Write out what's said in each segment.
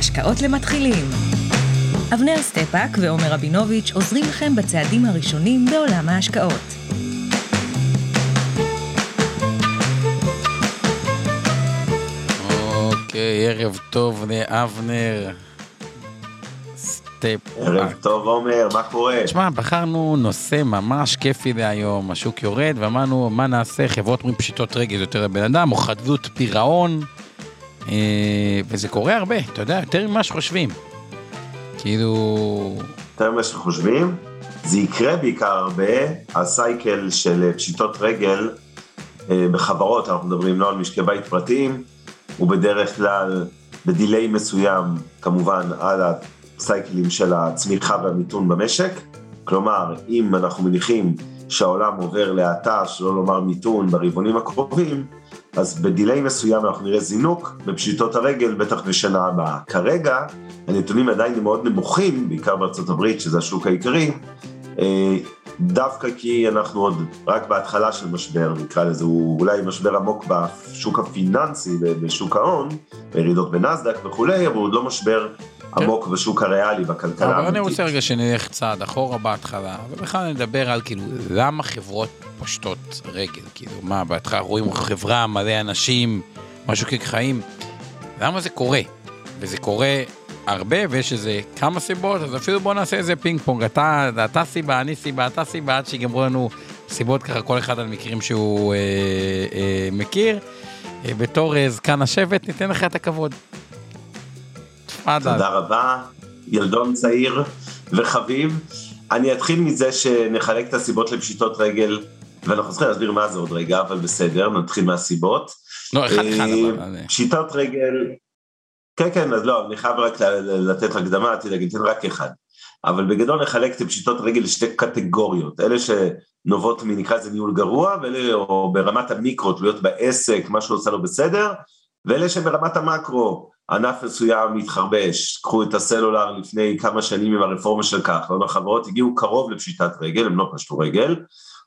השקעות למתחילים. אבנר סטפאק ועומר רבינוביץ' עוזרים לכם בצעדים הראשונים בעולם ההשקעות. אוקיי, ערב טוב לאבנר. סטפ. ערב טוב עומר, מה קורה? תשמע, בחרנו נושא ממש כיפי להיום, השוק יורד, ואמרנו, מה נעשה, חברות אומרים פשיטות רגל יותר לבן אדם, או חדלות פירעון, וזה קורה הרבה, אתה יודע, יותר ממה שחושבים. כאילו... יותר ממה שחושבים? זה יקרה בעיקר הרבה, הסייקל של פשיטות רגל אה, בחברות, אנחנו מדברים לא על משקי בית פרטיים, הוא בדרך כלל בדיליי מסוים, כמובן, על הסייקלים של הצמיחה והמיתון במשק. כלומר, אם אנחנו מניחים שהעולם עובר להאטה, שלא לומר מיתון, ברבעונים הקרובים, אז בדיליי מסוים אנחנו נראה זינוק בפשיטות הרגל, בטח בשנה הבאה. כרגע, הנתונים עדיין מאוד נמוכים, בעיקר בארצות הברית, שזה השוק העיקרי, אה, דווקא כי אנחנו עוד רק בהתחלה של משבר, נקרא לזה, הוא אולי משבר עמוק בשוק הפיננסי, בשוק ההון, ירידות בנסדק וכולי, אבל הוא עוד לא משבר. עמוק בשוק הריאלי, בכלכלה אבל אני רוצה רגע שנלך צעד אחורה בהתחלה, ובכלל נדבר על כאילו, למה חברות פושטות רגל? כאילו, מה, בהתחלה רואים חברה, מלא אנשים, משהו כחיים, למה זה קורה? וזה קורה הרבה, ויש איזה כמה סיבות, אז אפילו בוא נעשה איזה פינג פונג, אתה, אתה סיבה, אני סיבה, אתה סיבה, עד שיגמרו לנו סיבות ככה, כל אחד על מקרים שהוא אה, אה, מכיר. אה, בתור אה, זקן השבט, ניתן לך את הכבוד. תודה רבה, ילדון צעיר וחביב. אני אתחיל מזה שנחלק את הסיבות לפשיטות רגל, ואנחנו צריכים להסביר מה זה עוד רגע, אבל בסדר, נתחיל מהסיבות. לא, אחד אחד אה, אבל. אה, פשיטות רגל, כן כן, אז לא, אני חייב רק לתת הקדמה, רציתי להגיד, תן רק אחד. אבל בגדול נחלק את הפשיטות רגל לשתי קטגוריות, אלה שנובעות מנקרא לזה ניהול גרוע, ואלה או ברמת המיקרו, תלויות בעסק, משהו עושה לו בסדר, ואלה שברמת המקרו, ענף מסוים מתחרבש, קחו את הסלולר לפני כמה שנים עם הרפורמה של כחלון, החברות הגיעו קרוב לפשיטת רגל, הם לא פשטו רגל,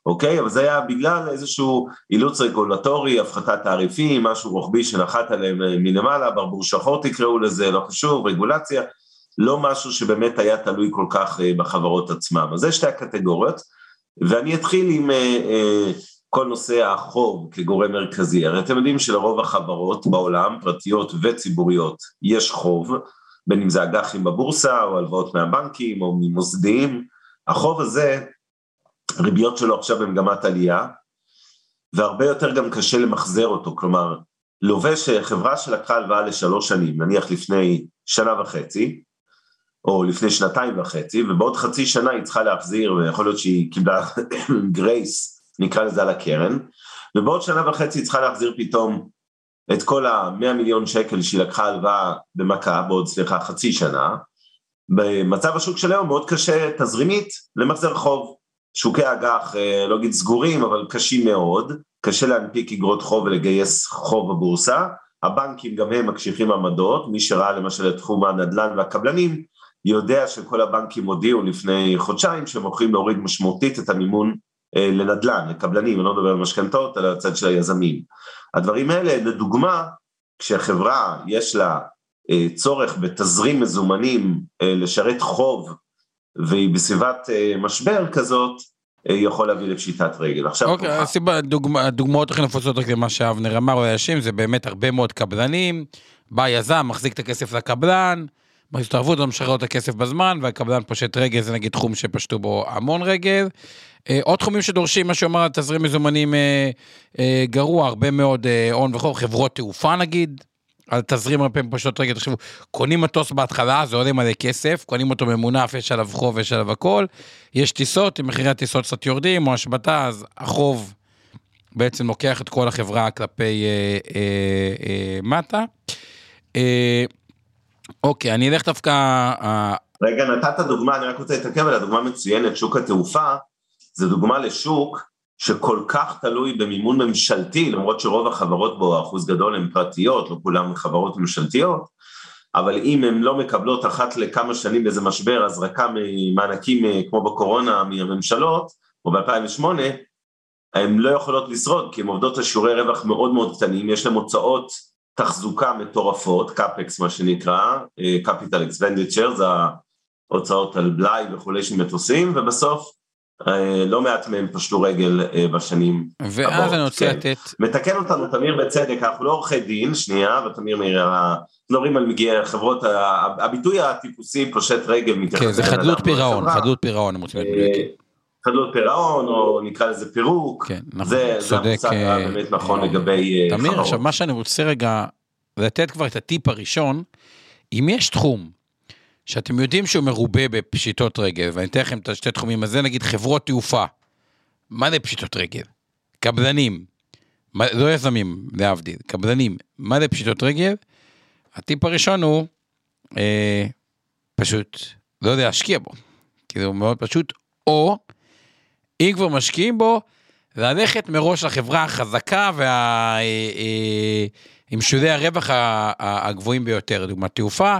אוקיי? אבל זה היה בגלל איזשהו אילוץ רגולטורי, הפחתת תעריפים, משהו רוחבי שנחת עליהם מלמעלה, ברבור שחור תקראו לזה, לא חשוב, רגולציה, לא משהו שבאמת היה תלוי כל כך אה, בחברות עצמם. אז זה שתי הקטגוריות, ואני אתחיל עם אה, אה, כל נושא החוב כגורם מרכזי. הרי אתם יודעים שלרוב החברות בעולם, פרטיות וציבוריות, יש חוב, בין אם זה אג"חים בבורסה, או הלוואות מהבנקים, או ממוסדיים. החוב הזה, הריביות שלו עכשיו במגמת עלייה, והרבה יותר גם קשה למחזר אותו, כלומר, לווה שחברה שלקחה הלוואה לשלוש שנים, נניח לפני שנה וחצי, או לפני שנתיים וחצי, ובעוד חצי שנה היא צריכה להחזיר, ויכול להיות שהיא קיבלה גרייס, נקרא לזה על הקרן, ובעוד שנה וחצי היא צריכה להחזיר פתאום את כל המאה מיליון שקל שהיא לקחה הלוואה במכה, בעוד סליחה חצי שנה, במצב השוק של היום מאוד קשה תזרימית למחזר חוב. שוקי אג"ח, אה, לא אגיד סגורים, אבל קשים מאוד, קשה להנפיק אגרות חוב ולגייס חוב בבורסה, הבנקים גם הם מקשיחים עמדות, מי שראה למשל את תחום הנדל"ן והקבלנים, יודע שכל הבנקים הודיעו לפני חודשיים שהם הולכים להוריד משמעותית את המימון לנדל"ן, לקבלנים, אני לא מדבר על משכנתאות, אלא הצד של היזמים. הדברים האלה, לדוגמה, כשחברה יש לה אה, צורך בתזרים מזומנים אה, לשרת חוב, והיא בסביבת אה, משבר כזאת, אה, יכול להביא לפשיטת רגל. עכשיו, אוקיי, ככה. הסיבה, דוגמא, הדוגמאות הכי נפוצות רק למה שאבנר אמר, או אנשים, זה באמת הרבה מאוד קבלנים, בא יזם, מחזיק את הכסף לקבלן, מועצת הערבות לא משחרר את הכסף בזמן, והקבלן פושט רגל, זה נגיד תחום שפשטו בו המון רגל. אה, עוד תחומים שדורשים, מה שאומר תזרים מזומנים אה, אה, גרוע, הרבה מאוד הון וחוב, חברות תעופה נגיד, על תזרים הרבה פעמים פשוט רגע, תחשבו, קונים מטוס בהתחלה, זה עולה מלא כסף, קונים אותו ממונף, יש עליו חוב, יש עליו הכל, יש טיסות, אם מחירי הטיסות קצת יורדים, או השבתה, אז החוב בעצם לוקח את כל החברה כלפי אה, אה, אה, מטה. אה, אוקיי, אני אלך דווקא... אה, רגע, נתת דוגמה, אני רק רוצה להתעכב על הדוגמה מצוינת, שוק התעופה, זה דוגמה לשוק שכל כך תלוי במימון ממשלתי, למרות שרוב החברות בו, אחוז גדול הן פרטיות, לא כולן חברות ממשלתיות, אבל אם הן לא מקבלות אחת לכמה שנים באיזה משבר הזרקה ממענקים אה, כמו בקורונה מהממשלות, או ב-2008, הן לא יכולות לשרוד כי הן עובדות על שיעורי רווח מאוד מאוד קטנים, יש להן הוצאות תחזוקה מטורפות, קאפקס מה שנקרא, אה, capital expenditure, זה ההוצאות על בלאי וכולי של מטוסים, ובסוף אה, לא מעט מהם פשטו רגל אה, בשנים הבאות. ואז אני רוצה כן. לתת... מתקן אותנו תמיר בצדק, אנחנו לא עורכי דין, שנייה, ותמיר מאיר, מדברים על מגיע חברות, הביטוי הטיפוסי פושט רגל מתייחס כן, זה חדלות פירעון. חדלות פירעון, הם רוצים להיות אה. חדלות פירעון, או נקרא לזה פירוק, כן, נכון, זה זה המושג אה, הבאמת נכון אה, לגבי אה, תמיר, חברות. עכשיו מה שאני רוצה רגע לתת כבר את הטיפ הראשון, אם יש תחום שאתם יודעים שהוא מרובה בפשיטות רגל, ואני אתן לכם את השתי תחומים הזה, נגיד חברות תעופה, מה זה פשיטות רגל? קבלנים, מה, לא יזמים להבדיל, קבלנים, מה זה פשיטות רגל? הטיפ הראשון הוא אה, פשוט לא להשקיע בו, זה מאוד פשוט, או אם כבר משקיעים בו, ללכת מראש לחברה החזקה וה... אה, אה, עם שולי הרווח הגבוהים ביותר, לדוגמת תעופה,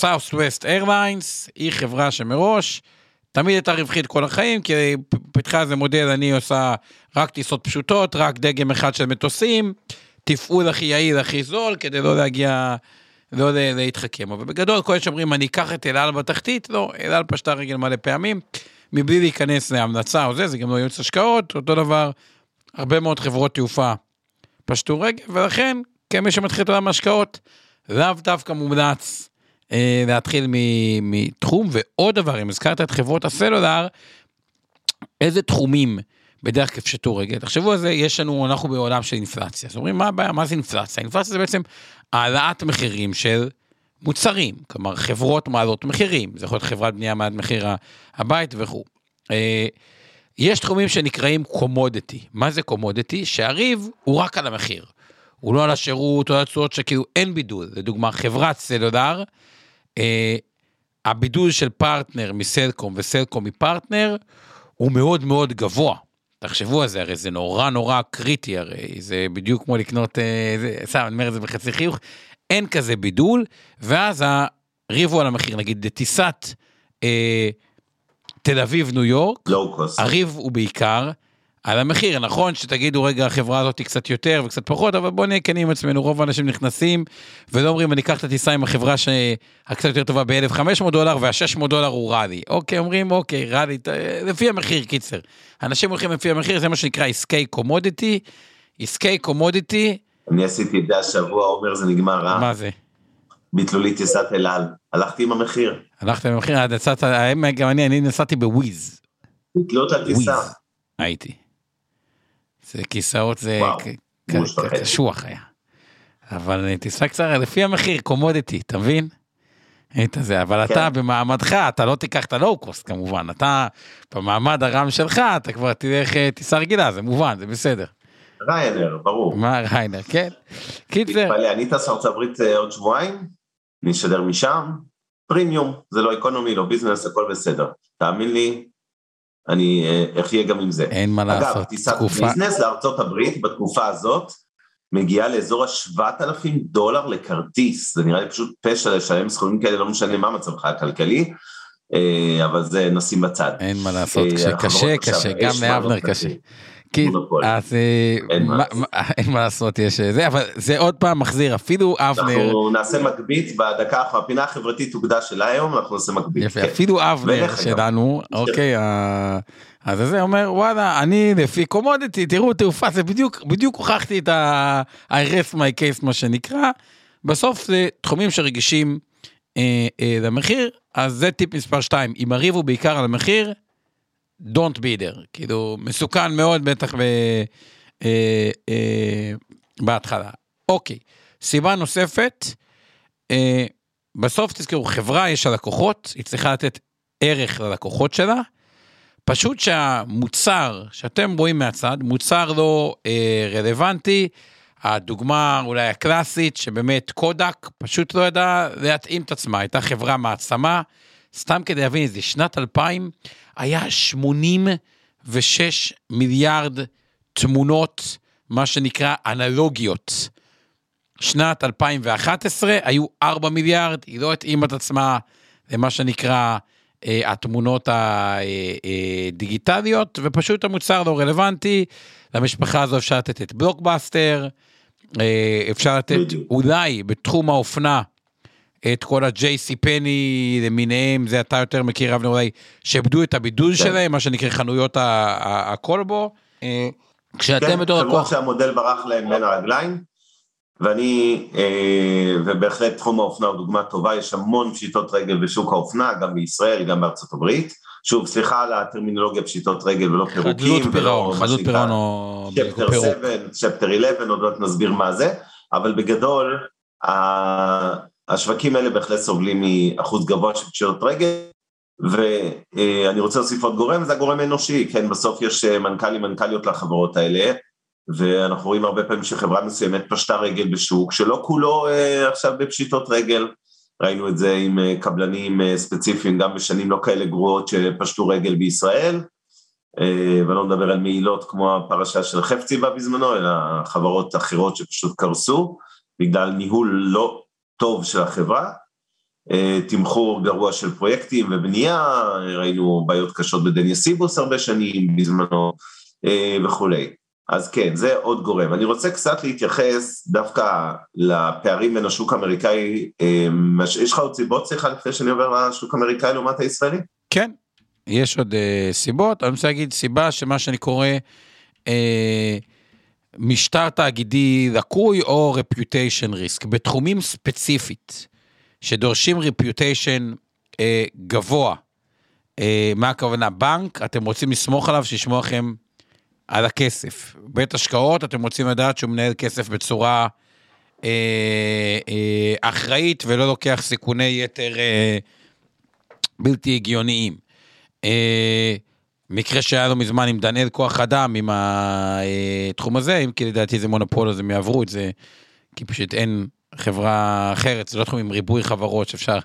Southwest Airlines היא חברה שמראש תמיד הייתה רווחית כל החיים, כי פ- פיתחה איזה מודל, אני עושה רק טיסות פשוטות, רק דגם אחד של מטוסים, תפעול הכי יעיל, הכי זול, כדי לא להגיע, לא להתחכם. אבל בגדול, כל שאומרים, אני אקח את אל על בתחתית, לא, אל על פשטה רגל מלא פעמים, מבלי להיכנס להמלצה או זה, זה גם לא ייעוץ השקעות, אותו דבר, הרבה מאוד חברות תעופה פשטו רגל, ולכן, כמי שמתחיל את עולם ההשקעות, לאו דווקא מומלץ להתחיל מ- מתחום. ועוד דבר, אם הזכרת את חברות הסלולר, איזה תחומים בדרך כלל פשטו רגל? תחשבו על זה, יש לנו, אנחנו בעולם של אינפלציה. אז אומרים, מה הבעיה? מה זה אינפלציה? אינפלציה זה בעצם העלאת מחירים של מוצרים. כלומר, חברות מעלות מחירים. זה יכול להיות חברת בנייה מעל מחיר הבית וכו'. אה, יש תחומים שנקראים commodity. מה זה commodity? שהריב הוא רק על המחיר. הוא לא על השירות או על התשואות שכאילו אין בידול. לדוגמה, חברת סלולר, אה, הבידול של פרטנר מסלקום וסלקום מפרטנר הוא מאוד מאוד גבוה. תחשבו על זה, הרי זה נורא נורא קריטי, הרי זה בדיוק כמו לקנות, אה, זה, סתם, אני אומר את זה בחצי חיוך, אין כזה בידול, ואז הריב הוא על המחיר, נגיד לטיסת אה, תל אביב ניו יורק. הריב הוא בעיקר על המחיר, נכון שתגידו רגע החברה הזאת היא קצת יותר וקצת פחות, אבל בוא נהיה כנים עם עצמנו, רוב האנשים נכנסים ולא אומרים אני אקח את הטיסה עם החברה שהקצת יותר טובה ב-1500 דולר וה-600 דולר הוא ראלי. אוקיי, אומרים אוקיי, ת- לפי המחיר קיצר. אנשים הולכים לפי המחיר, זה מה שנקרא עסקי commodity. עסקי commodity, אני עשיתי את זה השבוע, עומר, זה נגמר רע. מה זה? ביטלו לי טיסת אל על, הלכתי עם המחיר. הלכת במחיר, עד יצאת, האמת, גם אני, אני נסעתי בוויז. ביטלו את הטיסה. הייתי. זה כיסאות זה. קשוח היה. אבל טיסה קצרה לפי המחיר commodity אתה מבין? את הזה אבל כן. אתה במעמדך אתה לא תיקח את ה low cost כמובן אתה במעמד הרם שלך אתה כבר תלך אה, טיסה רגילה זה מובן זה בסדר. ריינאייר, ברור. מה ריינאייר כן. קיצר תתפלא, אני טס ארצות הברית אה, עוד שבועיים, אני אשדר משם, פרימיום, זה לא economy, לא business, הכל בסדר. תאמין לי, אני אה, אחיה גם עם זה. אין מה אגב, לעשות טיסת תקופה business לארצות הברית בתקופה הזאת, מגיעה לאזור ה-7,000 דולר לכרטיס, זה נראה לי פשוט פשע לשלם סכומים כאלה, לא משנה מה מצבך הכלכלי, אה, אבל זה נשים בצד. אין מה לעשות אה, קשה החברות קשה גם לאבנר לא קשה. כי- מונופול. אז אה, אין מה מה- לעשות. מה- אין מה לעשות יש אה, זה אבל זה עוד פעם מחזיר אפילו אבנר אנחנו נעשה מגבית בדקה הפינה החברתית תוקדש אליי היום, אנחנו נעשה. יפה, כן. אפילו אבנר. שלנו, אוקיי, ה- אז זה אומר, וואלה, אני לפי קומודיטי, תראו, תעופה, זה בדיוק, בדיוק הוכחתי את ה- I rest my case, מה שנקרא. בסוף זה תחומים שרגישים אה, אה, למחיר, אז זה טיפ מספר 2. אם הריב הוא בעיקר על המחיר, don't be there. כאילו, מסוכן מאוד בטח ב, אה, אה, בהתחלה. אוקיי, סיבה נוספת, אה, בסוף תזכרו, חברה יש לה לקוחות, היא צריכה לתת ערך ללקוחות שלה. פשוט שהמוצר שאתם רואים מהצד, מוצר לא אה, רלוונטי, הדוגמה אולי הקלאסית, שבאמת קודק פשוט לא ידע להתאים את עצמה, הייתה חברה מעצמה, סתם כדי להבין זה, שנת 2000 היה 86 מיליארד תמונות, מה שנקרא אנלוגיות. שנת 2011 היו 4 מיליארד, היא לא התאימה את עצמה למה שנקרא אה, התמונות הדיגיטליות, ופשוט המוצר לא רלוונטי. למשפחה הזו אפשר לתת את בלוקבאסטר, אה, אפשר לתת בדיוק. אולי בתחום האופנה את כל ה-JC פני למיניהם, זה אתה יותר מכיר אבנר אולי, שאיבדו את הבידול כן. שלהם, מה שנקרא חנויות הקולבו. אה, כשאתם כן, בתור חברות לקוח, שהמודל ברח להם בין הרגליים, ואני, אה, ובהחלט תחום האופנה הוא דוגמה טובה, יש המון פשיטות רגל בשוק האופנה, גם בישראל, גם בארצות הברית. שוב, סליחה על הטרמינולוגיה פשיטות רגל ולא פירוקים. חדלות פירעון, חדלות פירעון או צ'פטר פירוק. 7, צ'פטר 11, עוד מעט נסביר מה זה, אבל בגדול, השווקים האלה בהחלט סובלים מאחוז גבוה של פשיטות רגל, ואני רוצה להוסיף עוד גורם, זה הגורם האנושי, כן, בסוף יש אה, מנכ"לים, מנכ"ליות לחברות האלה, ואנחנו רואים הרבה פעמים שחברה מסוימת פשטה רגל בשוק, שלא כולו אה, עכשיו בפשיטות רגל, ראינו את זה עם אה, קבלנים ספציפיים, גם בשנים לא כאלה גרועות שפשטו רגל בישראל, אה, ואני לא מדבר על מעילות כמו הפרשה של חפציבה בזמנו, אלא חברות אחרות שפשוט קרסו, בגלל ניהול לא טוב של החברה, אה, תמחור גרוע של פרויקטים ובנייה, ראינו בעיות קשות בדניה סיבוס הרבה שנים בזמנו אה, וכולי. אז כן, זה עוד גורם. אני רוצה קצת להתייחס דווקא לפערים בין השוק האמריקאי, אה, יש לך עוד סיבות סליחה לפני שאני עובר לשוק האמריקאי לעומת הישראלי? כן, יש עוד סיבות, אני רוצה להגיד סיבה שמה שאני קורא משטר תאגידי לקוי או reputation risk, בתחומים ספציפית שדורשים reputation uh, גבוה. Uh, מה הכוונה? בנק, אתם רוצים לסמוך עליו שישמור לכם על הכסף. בית השקעות, אתם רוצים לדעת שהוא מנהל כסף בצורה אה, אה, אחראית ולא לוקח סיכוני יתר אה, בלתי הגיוניים. אה, מקרה שהיה לא מזמן עם דניאל כוח אדם, עם התחום הזה, אם כי לדעתי זה מונופול אז הם יעברו את זה, כי פשוט אין חברה אחרת, זה לא תחום עם ריבוי חברות שאפשר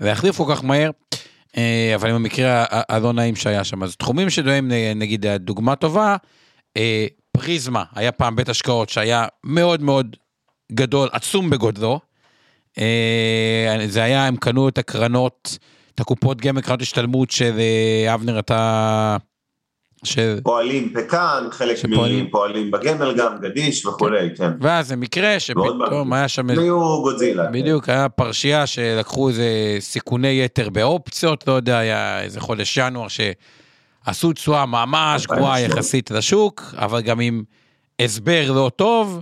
להחליף כל כך מהר, אה, אבל עם המקרה הלא נעים שהיה שם. אז תחומים שדומים, נגיד, דוגמה טובה, אה, פריזמה, היה פעם בית השקעות שהיה מאוד מאוד גדול, עצום בגודלו. אה, זה היה, הם קנו את הקרנות, את הקופות גמל, קרנות השתלמות של אבנר, אתה... של... פועלים פקאן, חלק שפועלים- מפועלים בגמל גם, גדיש וכולי, כן. ואז זה מקרה שפתאום. היה שם... היו גודזילה. כן. בדיוק, היה פרשייה שלקחו איזה סיכוני יתר באופציות, לא יודע, היה איזה חודש ינואר שעשו תשואה ממש 2007. יחסית לשוק, אבל גם עם הסבר לא טוב,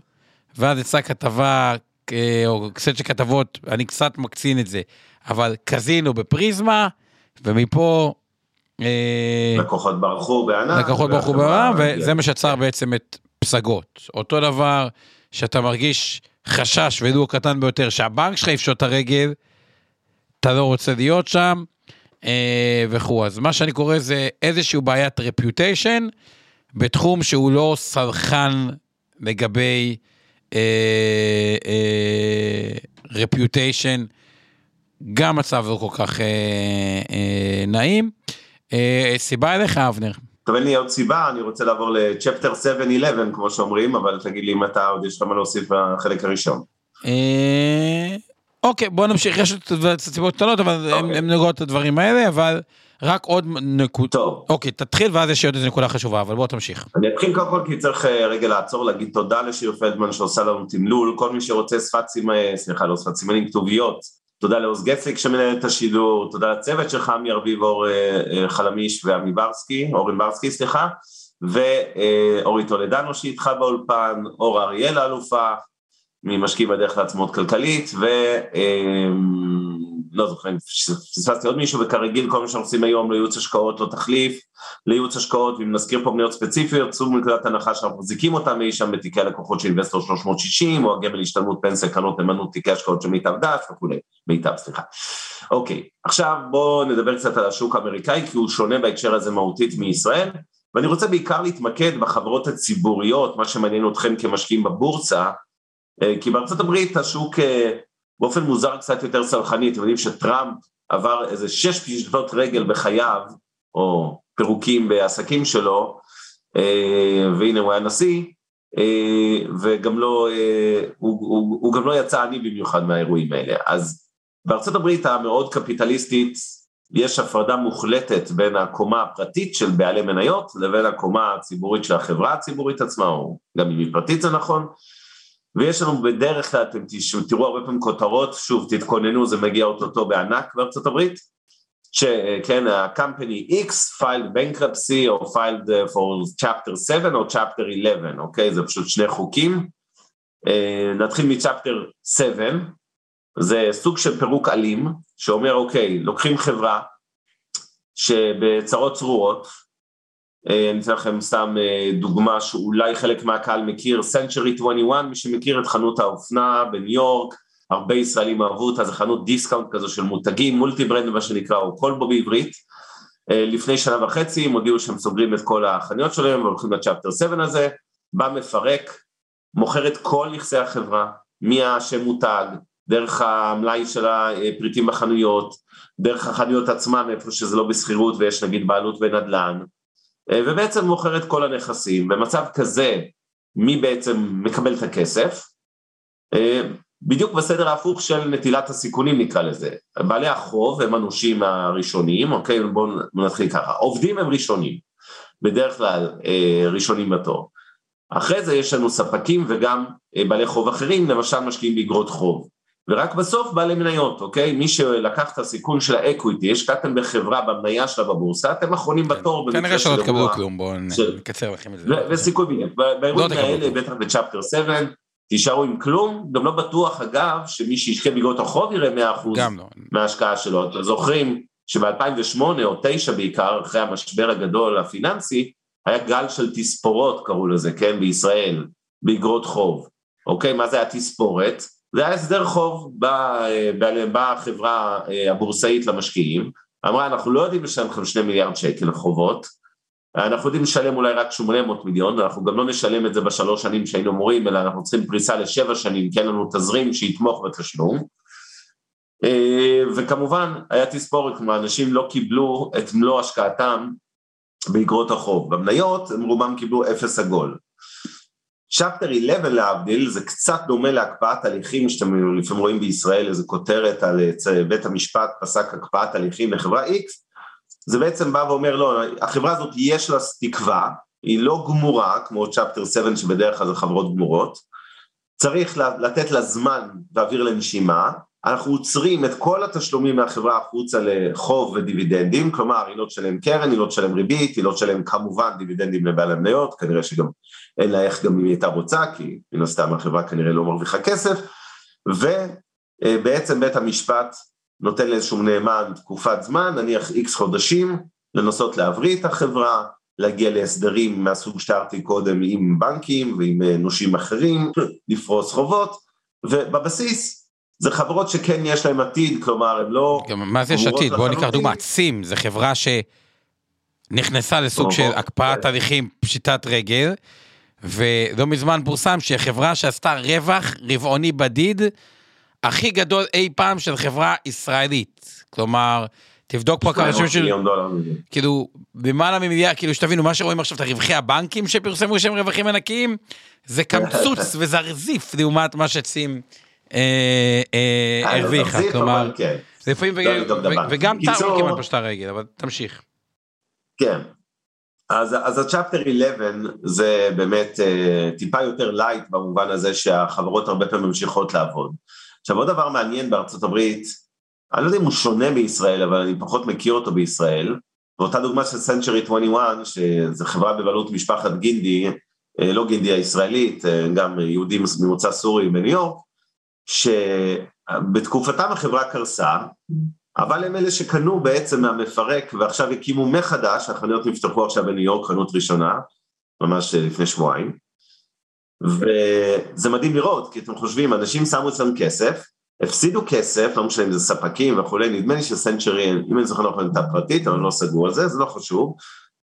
ואז יצאה כתבה, אה, או קצת של כתבות, אני קצת מקצין את זה, אבל קזינו בפריזמה, ומפה... אה, לקוחות ברחו בענק. לקוחות ברחו בעולם, וזה מה שיצר בעצם את פסגות. אותו דבר שאתה מרגיש חשש, ולו הקטן ביותר, שהבנק שלך יפשוט את הרגל, אתה לא רוצה להיות שם, אה, וכו'. אז מה שאני קורא זה איזושהי בעיית רפיוטיישן, בתחום שהוא לא סלחן לגבי רפיוטיישן, גם מצב לא כל כך אה, אה, נעים. אה, סיבה אליך, אבנר. טוב, אין לי עוד סיבה, אני רוצה לעבור לצ'פטר 7-11, כמו שאומרים, אבל תגיד לי אם אתה עוד יש לך מה להוסיף בחלק הראשון. אה, אוקיי, בוא נמשיך, יש עוד סיבות קטנות, אבל אוקיי. הן נוגעות לדברים האלה, אבל רק עוד נקודה. טוב, אוקיי, תתחיל ואז יש עוד איזה נקודה חשובה, אבל בוא תמשיך. אני אתחיל קודם כל כי צריך אה, רגע לעצור, להגיד תודה לשיר פלדמן שעושה לנו תמלול, כל מי שרוצה שפת סימנים, סליחה, לא שפת סימנים, כתוביות, תודה לעוז גפליק שמנהל את השידור, תודה לצוות שלך, עמי ארביב, אור אה, אה, חלמיש ועמי ברסקי, אורן ברסקי, סליחה, ואורי טולדנו שאיתך באולפן, אור אריאל האלופה, ממשקיעים בדרך לעצמאות כלכלית, לא זוכר פספסתי עוד מישהו, וכרגיל כל מה שאנחנו עושים היום לייעוץ השקעות לא תחליף לייעוץ השקעות, ואם נזכיר פה מניות ספציפיות, צאו מנקודת הנחה שאנחנו מחזיקים אותם אי שם בתיקי הלקוחות של אינבסטור 360, או הגמל השתלמות פנסיה, קרנות נאמנות, תיקי השקעות של מיטב דף וכולי, מיטב סליחה. אוקיי, עכשיו בואו נדבר קצת על השוק האמריקאי, כי הוא שונה בהקשר הזה מהותית מישראל, ואני רוצה בעיקר להתמקד בחברות הציבוריות, מה שמעניין אתכם כמשקיעים בבורסה, אה, כי בארצות הברית השוק אה, באופן מוזר קצת יותר סלחני, אתם יודעים שטראמפ עבר איזה שש פשיטות רגל בחייו, או פירוקים בעסקים שלו, אה, והנה הוא היה נשיא, וגם לא, הוא, הוא, הוא גם לא יצא עני במיוחד מהאירועים האלה. אז בארצות הברית המאוד קפיטליסטית, יש הפרדה מוחלטת בין הקומה הפרטית של בעלי מניות לבין הקומה הציבורית של החברה הציבורית עצמה, או גם אם היא פרטית זה נכון, ויש לנו בדרך כלל, אתם תראו הרבה פעמים כותרות, שוב תתכוננו, זה מגיע אוטוטו בענק בארצות הברית, שכן, ה-company X filed bankruptcy או filed for chapter 7 או chapter 11, אוקיי? זה פשוט שני חוקים. אה, נתחיל מצ'פטר 7, זה סוג של פירוק אלים, שאומר אוקיי, לוקחים חברה שבצרות צרורות, אני אתן לכם סתם אה, דוגמה שאולי חלק מהקהל מכיר, Century 21, מי שמכיר את חנות האופנה בניו יורק, הרבה ישראלים אהבו אותה, זה חנות discount כזו של מותגים, multi brand מה שנקרא, או קולבו בעברית. אה, לפני שנה וחצי הם הודיעו שהם סוגרים את כל החנויות שלהם והולכים ל chapter 7 הזה, בא מפרק, מוכר את כל נכסי החברה, מהשם מותג, דרך המלאי של הפריטים בחנויות, דרך החנויות עצמן, איפה שזה לא בשכירות ויש נגיד בעלות בנדל"ן, אה, ובעצם מוכר את כל הנכסים. במצב כזה, מי בעצם מקבל את הכסף? אה, בדיוק בסדר ההפוך של נטילת הסיכונים נקרא לזה. בעלי החוב הם הנושים הראשונים, אוקיי? בואו נתחיל ככה. עובדים הם ראשונים, בדרך כלל אה, ראשונים בתור. אחרי זה יש לנו ספקים וגם בעלי חוב אחרים, למשל משקיעים באגרות חוב. ורק בסוף בעלי מניות, אוקיי? מי שלקח את הסיכון של האקוויטי, השקעתם בחברה במניה שלה בבורסה, אתם אחרונים בתור. כנראה שלא תקבלו כלום, בואו נקצר לכם את זה. וסיכוי בדיוק. באירועים האלה, בטח בצ'פטר 7, תישארו עם כלום, גם לא בטוח אגב שמי שישקה בגרות החוב יראה 100% לא. מההשקעה שלו. אתם זוכרים שב-2008 או 2009 בעיקר, אחרי המשבר הגדול הפיננסי, היה גל של תספורות קראו לזה, כן, בישראל, באגרות חוב. אוקיי, מה זה היה תספורת? זה היה הסדר חוב באה החברה אה, הבורסאית למשקיעים, אמרה אנחנו לא יודעים לשלם לכם שני מיליארד שקל לחובות, אנחנו יודעים לשלם אולי רק 800 מיליון, ואנחנו גם לא נשלם את זה בשלוש שנים שהיינו אמורים, אלא אנחנו צריכים פריסה לשבע שנים, כי אין לנו תזרים שיתמוך בתשלום. אה, וכמובן, היה תספורת, כלומר, אנשים לא קיבלו את מלוא השקעתם באגרות החוב. במניות, הם רובם קיבלו אפס עגול. צ'פטר 11 להבדיל זה קצת דומה להקפאת הליכים שאתם לפעמים רואים בישראל איזה כותרת על בית המשפט פסק הקפאת הליכים לחברה X זה בעצם בא ואומר לא החברה הזאת יש לה תקווה היא לא גמורה כמו צ'פטר 7 שבדרך כלל זה חברות גמורות צריך לתת לה זמן ואוויר לנשימה אנחנו עוצרים את כל התשלומים מהחברה החוצה לחוב ודיבידנדים, כלומר היא לא תשלם קרן, היא לא תשלם ריבית, היא לא תשלם כמובן דיבידנדים לבעל המניות, כנראה שגם אין לה איך גם אם היא הייתה רוצה, כי מן הסתם החברה כנראה לא מרוויחה כסף, ובעצם בית המשפט נותן לאיזשהו נאמן תקופת זמן, נניח איקס חודשים, לנסות להבריא את החברה, להגיע להסדרים מהסוג שתיארתי קודם עם בנקים ועם נושים אחרים, לפרוס חובות, ובבסיס זה חברות שכן יש להן עתיד, כלומר, הן לא... מה זה יש עתיד? בואו ניקח דוגמא, צים, זו חברה שנכנסה לסוג של הקפאת הליכים, פשיטת רגל, ולא מזמן פורסם שהיא חברה שעשתה רווח רבעוני בדיד הכי גדול אי פעם של חברה ישראלית. כלומר, תבדוק פה כמה של... כאילו, למעלה ממיליארד, כאילו שתבינו, מה שרואים עכשיו את הרווחי הבנקים שפרסמו שהם רווחים ענקיים, זה קמצוץ וזרזיף לעומת מה שצים הרוויחה, כלומר. לפעמים וגם טארו כמעט פשטה רגל, אבל תמשיך. כן, אז, אז ה chapter 11 זה באמת uh, טיפה יותר light במובן הזה שהחברות הרבה פעמים ממשיכות לעבוד. עכשיו עוד דבר מעניין בארצות הברית, אני לא יודע אם הוא שונה בישראל אבל אני פחות מכיר אותו בישראל, ואותה דוגמה של Century 21 שזו חברה בבעלות משפחת גינדי, לא גינדי הישראלית, גם יהודים ממוצא סורי בניו יורק, בתקופתם החברה קרסה, אבל הם אלה שקנו בעצם מהמפרק ועכשיו הקימו מחדש, החנויות נפתחו עכשיו בניו יורק, חנות ראשונה, ממש לפני שבועיים, וזה מדהים לראות, כי אתם חושבים, אנשים שמו אצלם כסף, הפסידו כסף, לא משנה אם זה ספקים וכולי, נדמה לי שסנצ'רי, אם אני זוכר נכון, הייתה פרטית, אבל לא סגור על זה, זה לא חשוב.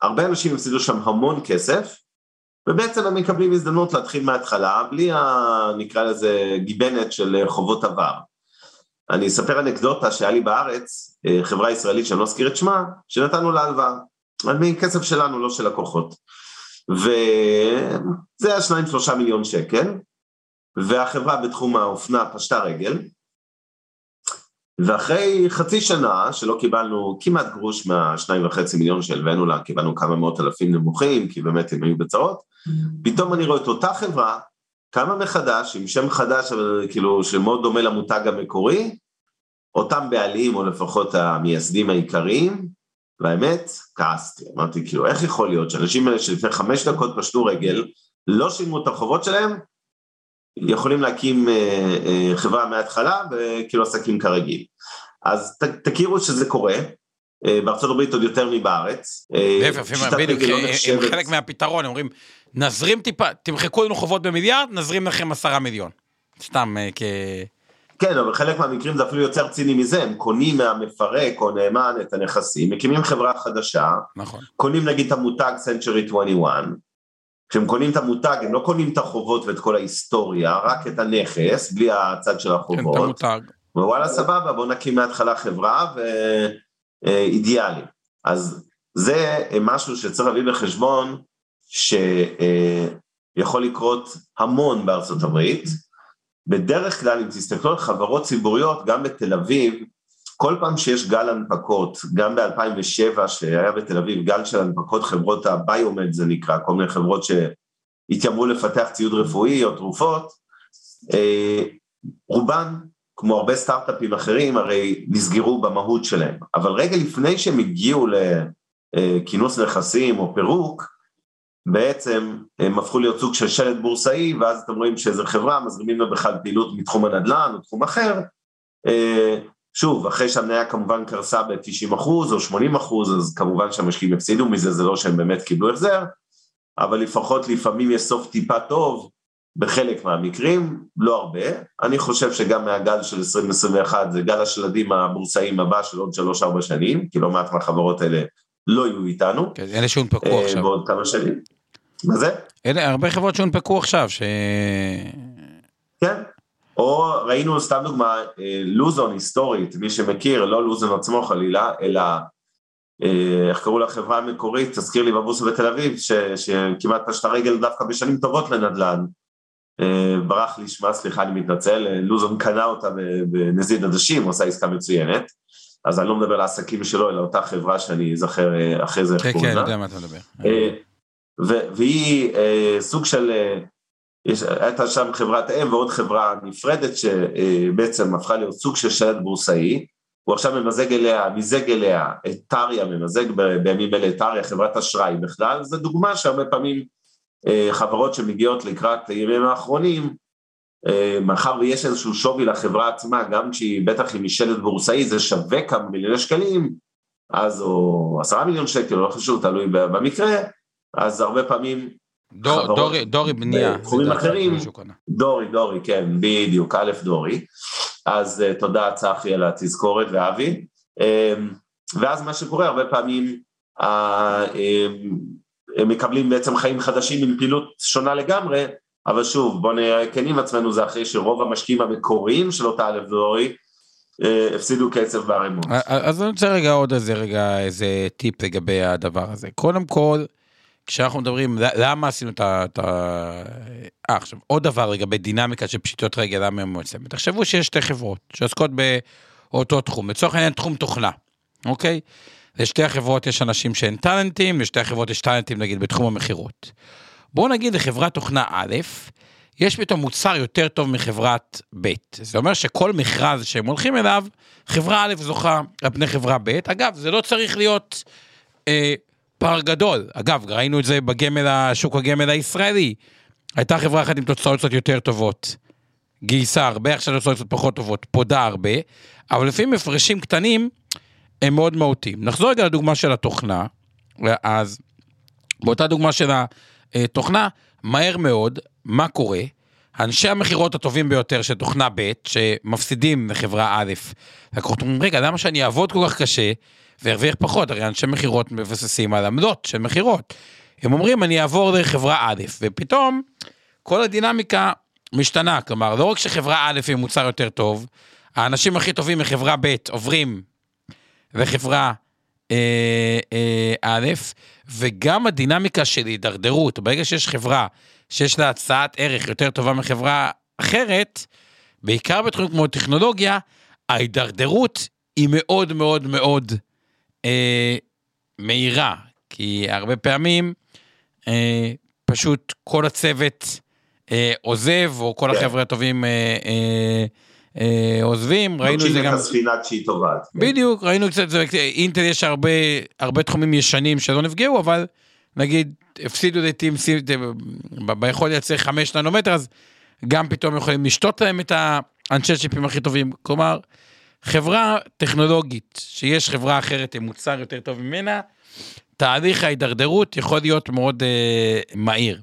הרבה אנשים הפסידו שם המון כסף, ובעצם הם מקבלים הזדמנות להתחיל מההתחלה, בלי ה... נקרא לזה גיבנת של חובות עבר. אני אספר אנקדוטה שהיה לי בארץ, אה, חברה ישראלית שאני לא אזכיר את שמה, שנתנו לה הלוואה, מכסף שלנו, לא של לקוחות. וזה היה שניים שלושה מיליון שקל, והחברה בתחום האופנה פשטה רגל, ואחרי חצי שנה שלא קיבלנו כמעט גרוש מהשניים וחצי מיליון שהלווינו לה, קיבלנו כמה מאות אלפים נמוכים, כי באמת הם היו בצרות, פתאום אני רואה את אותה חברה, קמה מחדש, עם שם חדש, אבל כאילו שמאוד דומה למותג המקורי, אותם בעלים, או לפחות המייסדים העיקריים, והאמת, כעסתי, אמרתי כאילו, איך יכול להיות שאנשים האלה שלפני חמש דקות פשטו רגל, לא שילמו את החובות שלהם, יכולים להקים אה, אה, חברה מההתחלה וכאילו עסקים כרגיל. אז ת, תכירו שזה קורה, אה, בארצות הברית עוד יותר מבארץ. להפך, בדיוק, לא הם חלק מהפתרון, אומרים, נזרים טיפה, תמחקו לנו חובות במיליארד, נזרים לכם עשרה מיליון. סתם כ... כן, אבל חלק מהמקרים זה אפילו יותר ציני מזה, הם קונים מהמפרק או נאמן את הנכסים, מקימים חברה חדשה, נכון. קונים נגיד את המותג Century 21, כשהם קונים את המותג, הם לא קונים את החובות ואת כל ההיסטוריה, רק את הנכס, בלי הצד של החובות. כן, את המותג. ווואלה, סבבה, בואו נקים מההתחלה חברה, ואידיאלי. אז זה משהו שצריך להביא בחשבון, שיכול לקרות המון בארצות הברית. בדרך כלל, אם תסתכלו על חברות ציבוריות, גם בתל אביב, כל פעם שיש גל הנפקות, גם ב-2007 שהיה בתל אביב גל של הנפקות חברות הביומד זה נקרא, כל מיני חברות שהתיימרו לפתח ציוד רפואי או תרופות, אה, רובן, כמו הרבה סטארט-אפים אחרים, הרי נסגרו במהות שלהם, אבל רגע לפני שהם הגיעו לכינוס נכסים או פירוק, בעצם הם הפכו להיות סוג של שלט בורסאי, ואז אתם רואים שאיזה חברה מזרימים לה בכלל פעילות מתחום הנדל"ן או תחום אחר, אה, שוב, אחרי שהמניה כמובן קרסה ב-90 אחוז או 80 אחוז, אז כמובן שהמשקיעים הפסידו מזה, זה לא שהם באמת קיבלו החזר, אבל לפחות לפעמים יש סוף טיפה טוב בחלק מהמקרים, לא הרבה. אני חושב שגם מהגל של 2021 זה גל השלדים הבורסאיים הבא של עוד 3-4 שנים, כי לא מעט מהחברות האלה לא יהיו איתנו. כן, אלה שהונפקו אה, עכשיו. בעוד כמה שנים. מה זה? אלה הרבה חברות שהונפקו עכשיו, ש... כן, או ראינו סתם דוגמה, אה, לוזון היסטורית, מי שמכיר, לא לוזון עצמו חלילה, אלא אה, איך קראו לחברה המקורית, תזכיר לי בבורסה בתל אביב, ש, שכמעט פשטה רגל דווקא בשנים טובות לנדל"ן. אה, ברח לי שמה, סליחה, אני מתנצל, לוזון קנה אותה בנזיד עדשים, עושה עסקה מצוינת. אז אני לא מדבר על העסקים שלו, אלא אותה חברה שאני אזכר אחרי זה. כן, כן, אני יודע מה אתה מדבר. והיא סוג של יש, הייתה שם חברת אם ועוד חברה נפרדת שבעצם הפכה להיות סוג של שלט בורסאי, הוא עכשיו ממזג אליה, מיזג אליה את טריה, ממזג בימים אלה את טריה, חברת אשראי בכלל, זו דוגמה שהרבה פעמים אה, חברות שמגיעות לקראת הימים האחרונים, אה, מאחר ויש איזשהו שווי לחברה עצמה, גם כשהיא בטח עם משלט בורסאי, זה שווה כמה מיליוני שקלים, אז או עשרה מיליון שקל, לא חשוב, תלוי במקרה, אז הרבה פעמים דור, דורי, דורי בנייה. בתחומים אחרים, דורי, דורי, כן, בדיוק, א' דורי. אז uh, תודה צחי על התזכורת ואבי. Um, ואז מה שקורה הרבה פעמים, uh, um, הם מקבלים בעצם חיים חדשים עם פעילות שונה לגמרי, אבל שוב, בואו נהיה עם עצמנו, זה אחרי שרוב המשקיעים המקוריים של אותה א' דורי, הפסידו קצב בערימות. אז אני רוצה רגע עוד איזה רגע איזה טיפ לגבי הדבר הזה. קודם כל, כשאנחנו מדברים, למה עשינו את ה... אה, עכשיו, עוד דבר לגבי דינמיקה של פשיטות רגל, למה הם מועצמת. תחשבו שיש שתי חברות שעוסקות באותו תחום, לצורך העניין תחום תוכנה, אוקיי? לשתי החברות יש אנשים שאין טאלנטים, לשתי החברות יש טאלנטים נגיד בתחום המכירות. בואו נגיד לחברת תוכנה א', יש פתאום מוצר יותר טוב מחברת ב'. זה אומר שכל מכרז שהם הולכים אליו, חברה א' זוכה על פני חברה ב'. אגב, זה לא צריך להיות... אה, פער גדול. אגב, ראינו את זה בגמל, שוק הגמל הישראלי. הייתה חברה אחת עם תוצאות קצת יותר טובות. גייסה הרבה, עכשיו יוצאות קצת פחות טובות, פודה הרבה, אבל לפעמים הפרשים קטנים הם מאוד מהותיים. נחזור רגע לדוגמה של התוכנה, אז באותה דוגמה של התוכנה, מהר מאוד, מה קורה? אנשי המכירות הטובים ביותר של תוכנה ב', שמפסידים לחברה א', לקוחות אומרים, רגע, למה שאני אעבוד כל כך קשה וארוויח פחות? הרי אנשי מכירות מבססים על עמדות של מכירות. הם אומרים, אני אעבור דרך חברה א', ופתאום כל הדינמיקה משתנה. כלומר, לא רק שחברה א' היא מוצר יותר טוב, האנשים הכי טובים מחברה ב' עוברים לחברה אה, אה, א', וגם הדינמיקה של הידרדרות, ברגע שיש חברה שיש לה הצעת ערך יותר טובה מחברה אחרת, בעיקר בתחום כמו טכנולוגיה, ההידרדרות היא מאוד מאוד מאוד אה, מהירה, כי הרבה פעמים אה, פשוט כל הצוות אה, עוזב, או כל כן. החבר'ה הטובים אה, אה, אה, עוזבים, ראינו את זה גם... את הספינה כשהיא טובעת. כן. בדיוק, ראינו קצת, אינטל יש הרבה, הרבה תחומים ישנים שלא נפגעו, אבל נגיד הפסידו לעתים ביכול לייצר 5 ננומטר, אז גם פתאום יכולים לשתות להם את האנשי צ'יפים הכי טובים. כלומר, חברה טכנולוגית, שיש חברה אחרת עם מוצר יותר טוב ממנה, תהליך ההידרדרות יכול להיות מאוד אה, מהיר.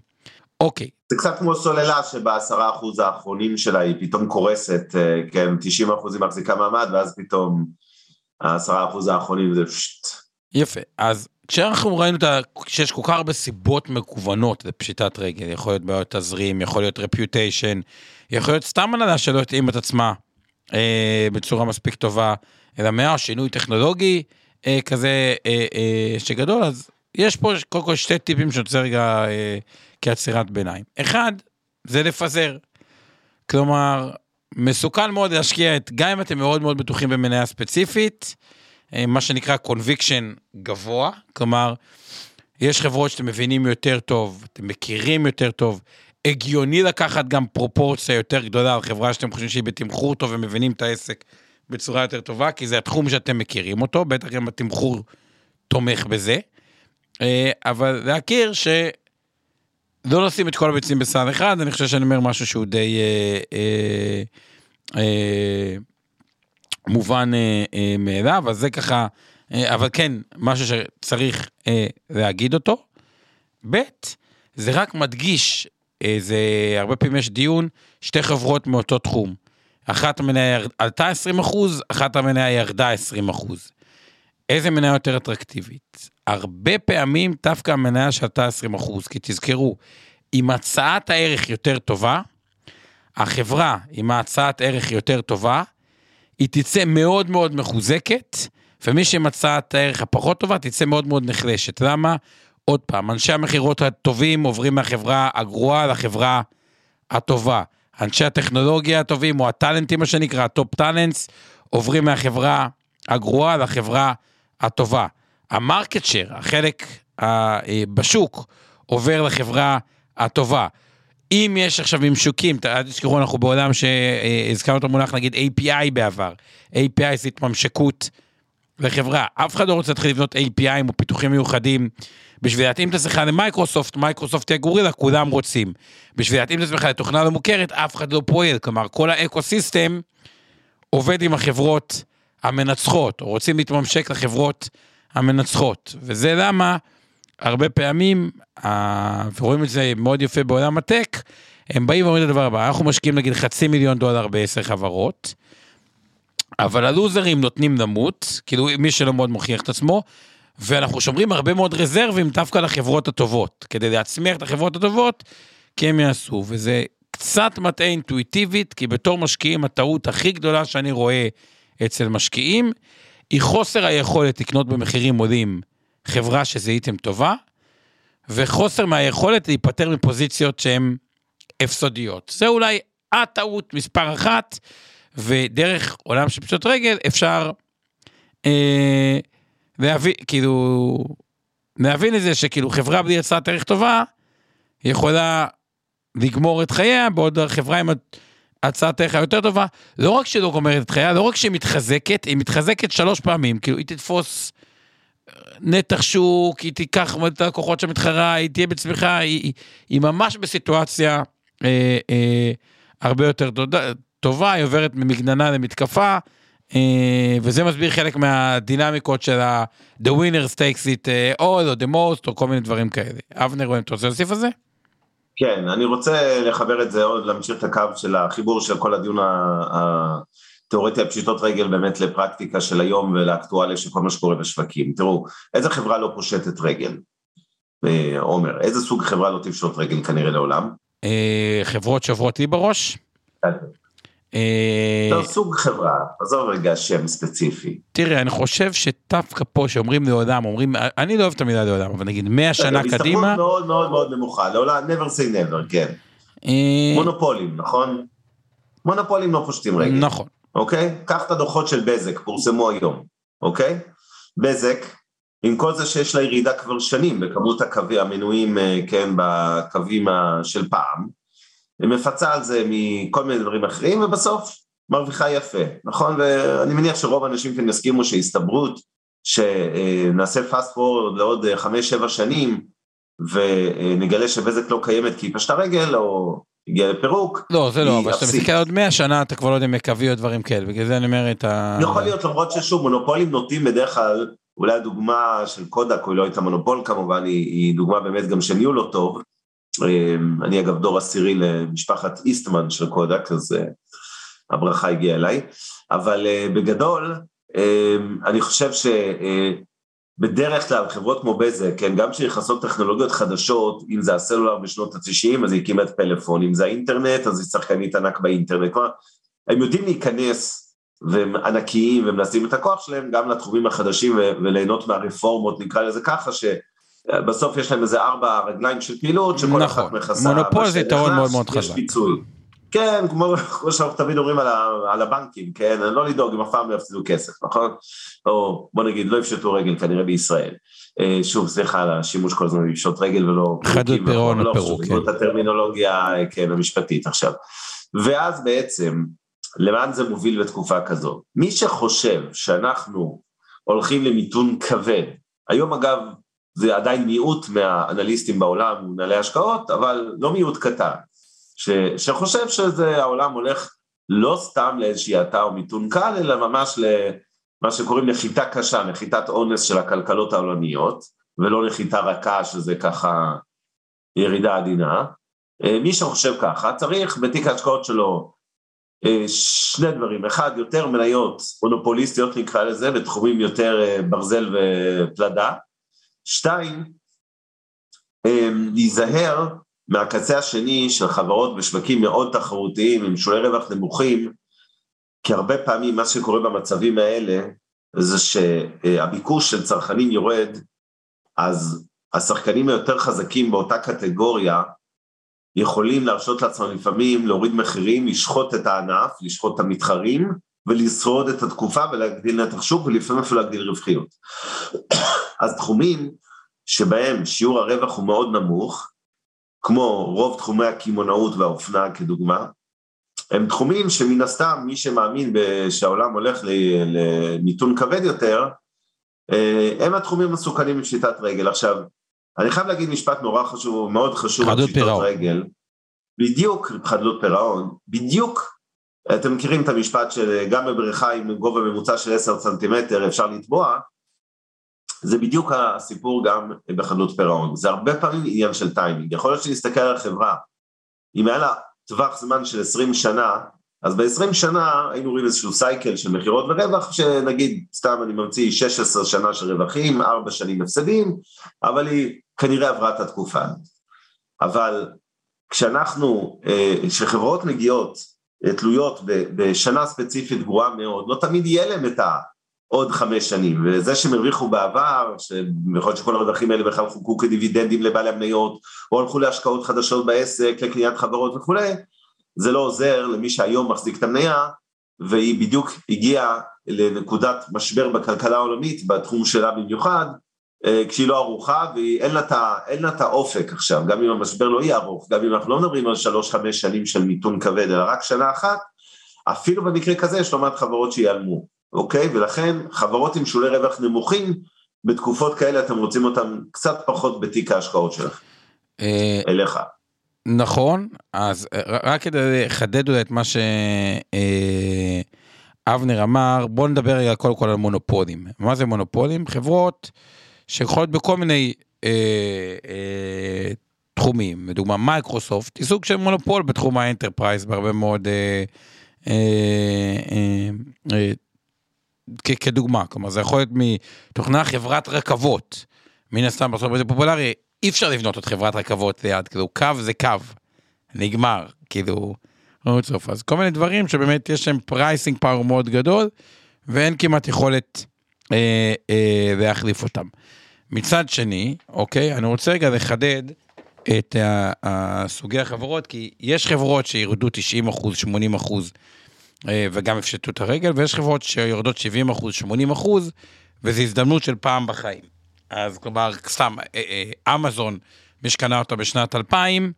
אוקיי. זה קצת כמו סוללה שבעשרה אחוז האחרונים שלה היא פתאום קורסת, אה, כן, 90 אחוז היא מחזיקה מעמד, ואז פתאום העשרה אחוז האחרונים זה פשוט. יפה, אז כשאנחנו ראינו את ה... שיש כל כך הרבה סיבות מקוונות לפשיטת רגל, יכול להיות בעיות תזרים, יכול להיות רפיוטיישן, יכול להיות סתם הנהלה שלא התאים את עצמה אה, בצורה מספיק טובה, אלא מה, שינוי טכנולוגי אה, כזה אה, אה, שגדול, אז יש פה קודם כל שתי טיפים שאני רוצה רגע אה, כעצירת ביניים. אחד, זה לפזר. כלומר, מסוכן מאוד להשקיע את, גם אם אתם מאוד מאוד בטוחים במניה ספציפית, אה, מה שנקרא קונביקשן גבוה, כלומר, יש חברות שאתם מבינים יותר טוב, אתם מכירים יותר טוב, הגיוני לקחת גם פרופורציה יותר גדולה על חברה שאתם חושבים שהיא בתמחור טוב ומבינים את העסק בצורה יותר טובה, כי זה התחום שאתם מכירים אותו, בטח גם התמחור תומך בזה. אה, אבל להכיר ש... לא לשים את כל הביצים בסל אחד, אני חושב שאני אומר משהו שהוא די אה, אה, אה, מובן אה, אה, מאליו, אז זה ככה, אה, אבל כן, משהו שצריך אה, להגיד אותו. ב', זה רק מדגיש, זה הרבה פעמים יש דיון, שתי חברות מאותו תחום. אחת המניה עלתה 20 אחוז, אחת המניה ירדה 20 אחוז. איזה מניה יותר אטרקטיבית? הרבה פעמים דווקא המניה שעלתה 20 אחוז, כי תזכרו, אם הצעת הערך יותר טובה, החברה עם הצעת ערך יותר טובה, היא תצא מאוד מאוד מחוזקת, ומי שעם הצעת הערך הפחות טובה תצא מאוד מאוד נחלשת. למה? עוד פעם, אנשי המכירות הטובים עוברים מהחברה הגרועה לחברה הטובה. אנשי הטכנולוגיה הטובים, או הטאלנטים, מה שנקרא, ה top talents, עוברים מהחברה הגרועה לחברה הטובה. ה market share, החלק אה, בשוק, עובר לחברה הטובה. אם יש עכשיו ממשקים, אל תזכרו, אנחנו בעולם שהזכרנו את המונח נגיד API בעבר. API זה התממשקות לחברה. אף אחד לא רוצה להתחיל לבנות API או פיתוחים מיוחדים. בשביל להתאים את עצמך למייקרוסופט, מייקרוסופט תהיה גורילה, כולם רוצים. בשביל להתאים את עצמך לתוכנה לא מוכרת, אף אחד לא פועל. כלומר, כל ה ecosystem עובד עם החברות המנצחות, או רוצים להתממשק לחברות המנצחות. וזה למה הרבה פעמים, ורואים את זה מאוד יפה בעולם הטק, הם באים ואומרים את הדבר הבא, אנחנו משקיעים נגיד חצי מיליון דולר בעשר חברות, אבל הלוזרים נותנים למות, כאילו מי שלא מאוד מוכיח את עצמו, ואנחנו שומרים הרבה מאוד רזרבים דווקא לחברות הטובות, כדי להצמיח את החברות הטובות, כי הם יעשו, וזה קצת מטעה אינטואיטיבית, כי בתור משקיעים הטעות הכי גדולה שאני רואה אצל משקיעים, היא חוסר היכולת לקנות במחירים עולים חברה שזיהיתם טובה, וחוסר מהיכולת להיפטר מפוזיציות שהן הפסודיות. זה אולי הטעות מספר אחת, ודרך עולם של פשוט רגל אפשר אה, להבין, כאילו, להבין את זה שכאילו חברה בלי הצעת ערך טובה, יכולה לגמור את חייה, בעוד החברה עם הצעת ערך היותר טובה, לא רק שלא גומרת את חייה, לא רק שהיא מתחזקת, היא מתחזקת שלוש פעמים, כאילו היא תתפוס נתח שוק, היא תיקח את הכוחות שמתחרה, היא תהיה בצמיחה, היא, היא, היא ממש בסיטואציה אה, אה, הרבה יותר טובה, היא עוברת ממגננה למתקפה, אה, וזה מסביר חלק מהדינמיקות של ה-The winner takes it all, או the most, או כל מיני דברים כאלה. אבנר, אתה רוצה להוסיף על זה? כן, אני רוצה לחבר את זה עוד, להמשיך את הקו של החיבור של כל הדיון התיאורטי על פשיטות רגל באמת לפרקטיקה של היום ולאקטואליה של כל מה שקורה בשווקים. תראו, איזה חברה לא פושטת רגל? אה, עומר, איזה סוג חברה לא תפשוט רגל כנראה לעולם? אה, חברות שוברות לי בראש? כן. לא, סוג חברה, עזוב רגע שם ספציפי. תראה, אני חושב שדווקא פה שאומרים לעולם, אומרים, אני לא אוהב את המילה לעולם, אבל נגיד 100 שנה קדימה... הסתכלות מאוד מאוד מאוד נמוכה, לעולם, never say never, כן. מונופולים, נכון? מונופולים לא פושטים רגל. נכון. אוקיי? קח את הדוחות של בזק, פורסמו היום, אוקיי? בזק, עם כל זה שיש לה ירידה כבר שנים בכמות הקווים, המנויים, כן, בקווים של פעם, מפצה על זה מכל מיני דברים אחרים, ובסוף מרוויחה יפה, נכון? ואני מניח שרוב האנשים כאן יסכימו שהסתברות שנעשה פאסט פורוד לעוד חמש-שבע שנים, ונגלה שבזק לא קיימת כי היא פשטה רגל, או הגיעה לפירוק, לא, זה לא, אבל כשאתה מסתכל עוד מאה שנה, אתה כבר לא יודע אם יקווי או דברים כאלה, בגלל זה אני אומר את ה... יכול להיות, למרות ששוב, מונופולים נוטים בדרך כלל, אולי הדוגמה של קודק, היא לא הייתה מונופול כמובן, היא, היא דוגמה באמת גם של ניהול לא טוב, אני אגב דור עשירי למשפחת איסטמן של קודק, אז אה, הברכה הגיעה אליי, אבל אה, בגדול, אמ, אני חושב שבדרך אה, כלל חברות כמו בזק, כן, גם כשנכנסות טכנולוגיות חדשות, אם זה הסלולר בשנות ה-90, אז היא הקימה את פלאפון, אם זה האינטרנט, אז היא שחקנית ענק באינטרנט, כלומר, הם יודעים להיכנס והם ענקיים ומנסים את הכוח שלהם גם לתחומים החדשים וליהנות מהרפורמות, נקרא לזה ככה, ש... בסוף יש להם איזה ארבע רגליים של פעילות, שכל נכון. אחת מכסה... מונופול זה יתרון מאוד מאוד חזק. יש פיצוי. כן, כמו, כמו שאנחנו תמיד אומרים על, ה, על הבנקים, כן, לא לדאוג, הם אף פעם לא יפסידו כסף, נכון? או בוא נגיד, לא יפשטו רגל כנראה בישראל. אה, שוב, סליחה על השימוש כל הזמן בפשוט רגל ולא... חדות פירעון או פירוק, כן. את הטרמינולוגיה, כן, המשפטית עכשיו. ואז בעצם, לאן זה מוביל בתקופה כזאת? מי שחושב שאנחנו הולכים למיתון כבד, היום אגב, זה עדיין מיעוט מהאנליסטים בעולם, מנהלי השקעות, אבל לא מיעוט קטן, ש, שחושב שזה העולם הולך לא סתם לאיזושהי האטה או מיתון קל, אלא ממש למה שקוראים נחיתה קשה, נחיתת אונס של הכלכלות העולמיות, ולא נחיתה רכה שזה ככה ירידה עדינה. אה, מי שחושב ככה צריך בתיק ההשקעות שלו אה, שני דברים, אחד יותר מניות מונופוליסטיות נקרא לזה, בתחומים יותר אה, ברזל ופלדה, שתיים, אמ, להיזהר מהקצה השני של חברות בשווקים מאוד תחרותיים עם שולי רווח נמוכים, כי הרבה פעמים מה שקורה במצבים האלה זה שהביקוש של צרכנים יורד, אז השחקנים היותר חזקים באותה קטגוריה יכולים להרשות לעצמם לפעמים להוריד מחירים, לשחוט את הענף, לשחוט את המתחרים ולשרוד את התקופה ולהגדיל נתח שוק ולפעמים אפילו להגדיל רווחיות. אז תחומים שבהם שיעור הרווח הוא מאוד נמוך, כמו רוב תחומי הקמעונאות והאופנה כדוגמה, הם תחומים שמן הסתם מי שמאמין שהעולם הולך למיתון כבד יותר, אה, הם התחומים המסוכנים בפשיטת רגל. עכשיו, אני חייב להגיד משפט נורא חשוב, מאוד חשוב על חדלות פירעון. רגל. בדיוק, חדלות פירעון, בדיוק, אתם מכירים את המשפט של גם בבריכה עם גובה ממוצע של 10 סנטימטר אפשר לטבוע, זה בדיוק הסיפור גם בחדלות פירעון, זה הרבה פעמים עניין של טיימינג, יכול להיות שנסתכל על החברה, אם היה לה טווח זמן של 20 שנה, אז ב-20 שנה היינו רואים איזשהו cycle של מכירות ורווח, שנגיד, סתם אני ממציא 16 שנה של רווחים, 4 שנים הפסדים, אבל היא כנראה עברה את התקופה. אבל כשאנחנו, אה, כשחברות מגיעות תלויות בשנה ספציפית גרועה מאוד, לא תמיד יהיה להם את ה... עוד חמש שנים, וזה שהם הרוויחו בעבר, שיכול להיות שכל הרווחים האלה בכלל חוקו כדיבידנדים לבעלי המניות, או הלכו להשקעות חדשות בעסק, לקניית חברות וכולי, זה לא עוזר למי שהיום מחזיק את המניה, והיא בדיוק הגיעה לנקודת משבר בכלכלה העולמית, בתחום שלה במיוחד, כשהיא לא ערוכה ואין לה את האופק עכשיו, גם אם המשבר לא יהיה ארוך, גם אם אנחנו לא מדברים על שלוש-חמש שנים של מיתון כבד, אלא רק שנה אחת, אפילו במקרה כזה יש לא מעט חברות שיעלמו. אוקיי? ולכן חברות עם שולי רווח נמוכים, בתקופות כאלה אתם רוצים אותם קצת פחות בתיק ההשקעות שלכם. אה, אליך. נכון, אז אה, רק כדי לחדד אולי את מה שאבנר אמר, בואו נדבר רגע קודם כל על מונופולים. מה זה מונופולים? חברות שיכולות בכל מיני אה, אה, תחומים, לדוגמה מייקרוסופט, היא סוג של מונופול בתחום ה enterprise בהרבה מאוד, אה, אה, אה, אה, כדוגמה, כלומר זה יכול להיות מתוכנה חברת רכבות, מן הסתם בסוף זה פופולרי, אי אפשר לבנות את חברת רכבות ליד, כאילו קו זה קו, נגמר, כאילו, אז כל מיני דברים שבאמת יש להם pricing power מאוד גדול, ואין כמעט יכולת אה, אה, להחליף אותם. מצד שני, אוקיי, אני רוצה רגע לחדד את הסוגי החברות, כי יש חברות שירדו 90 אחוז, 80 אחוז, אה, וגם יפשטו את הרגל, ויש חברות שיורדות 70 אחוז, 80 אחוז, וזו הזדמנות של פעם בחיים. אז כלומר, סתם, אה, אה, אמזון, מי שקנה אותה בשנת 2000,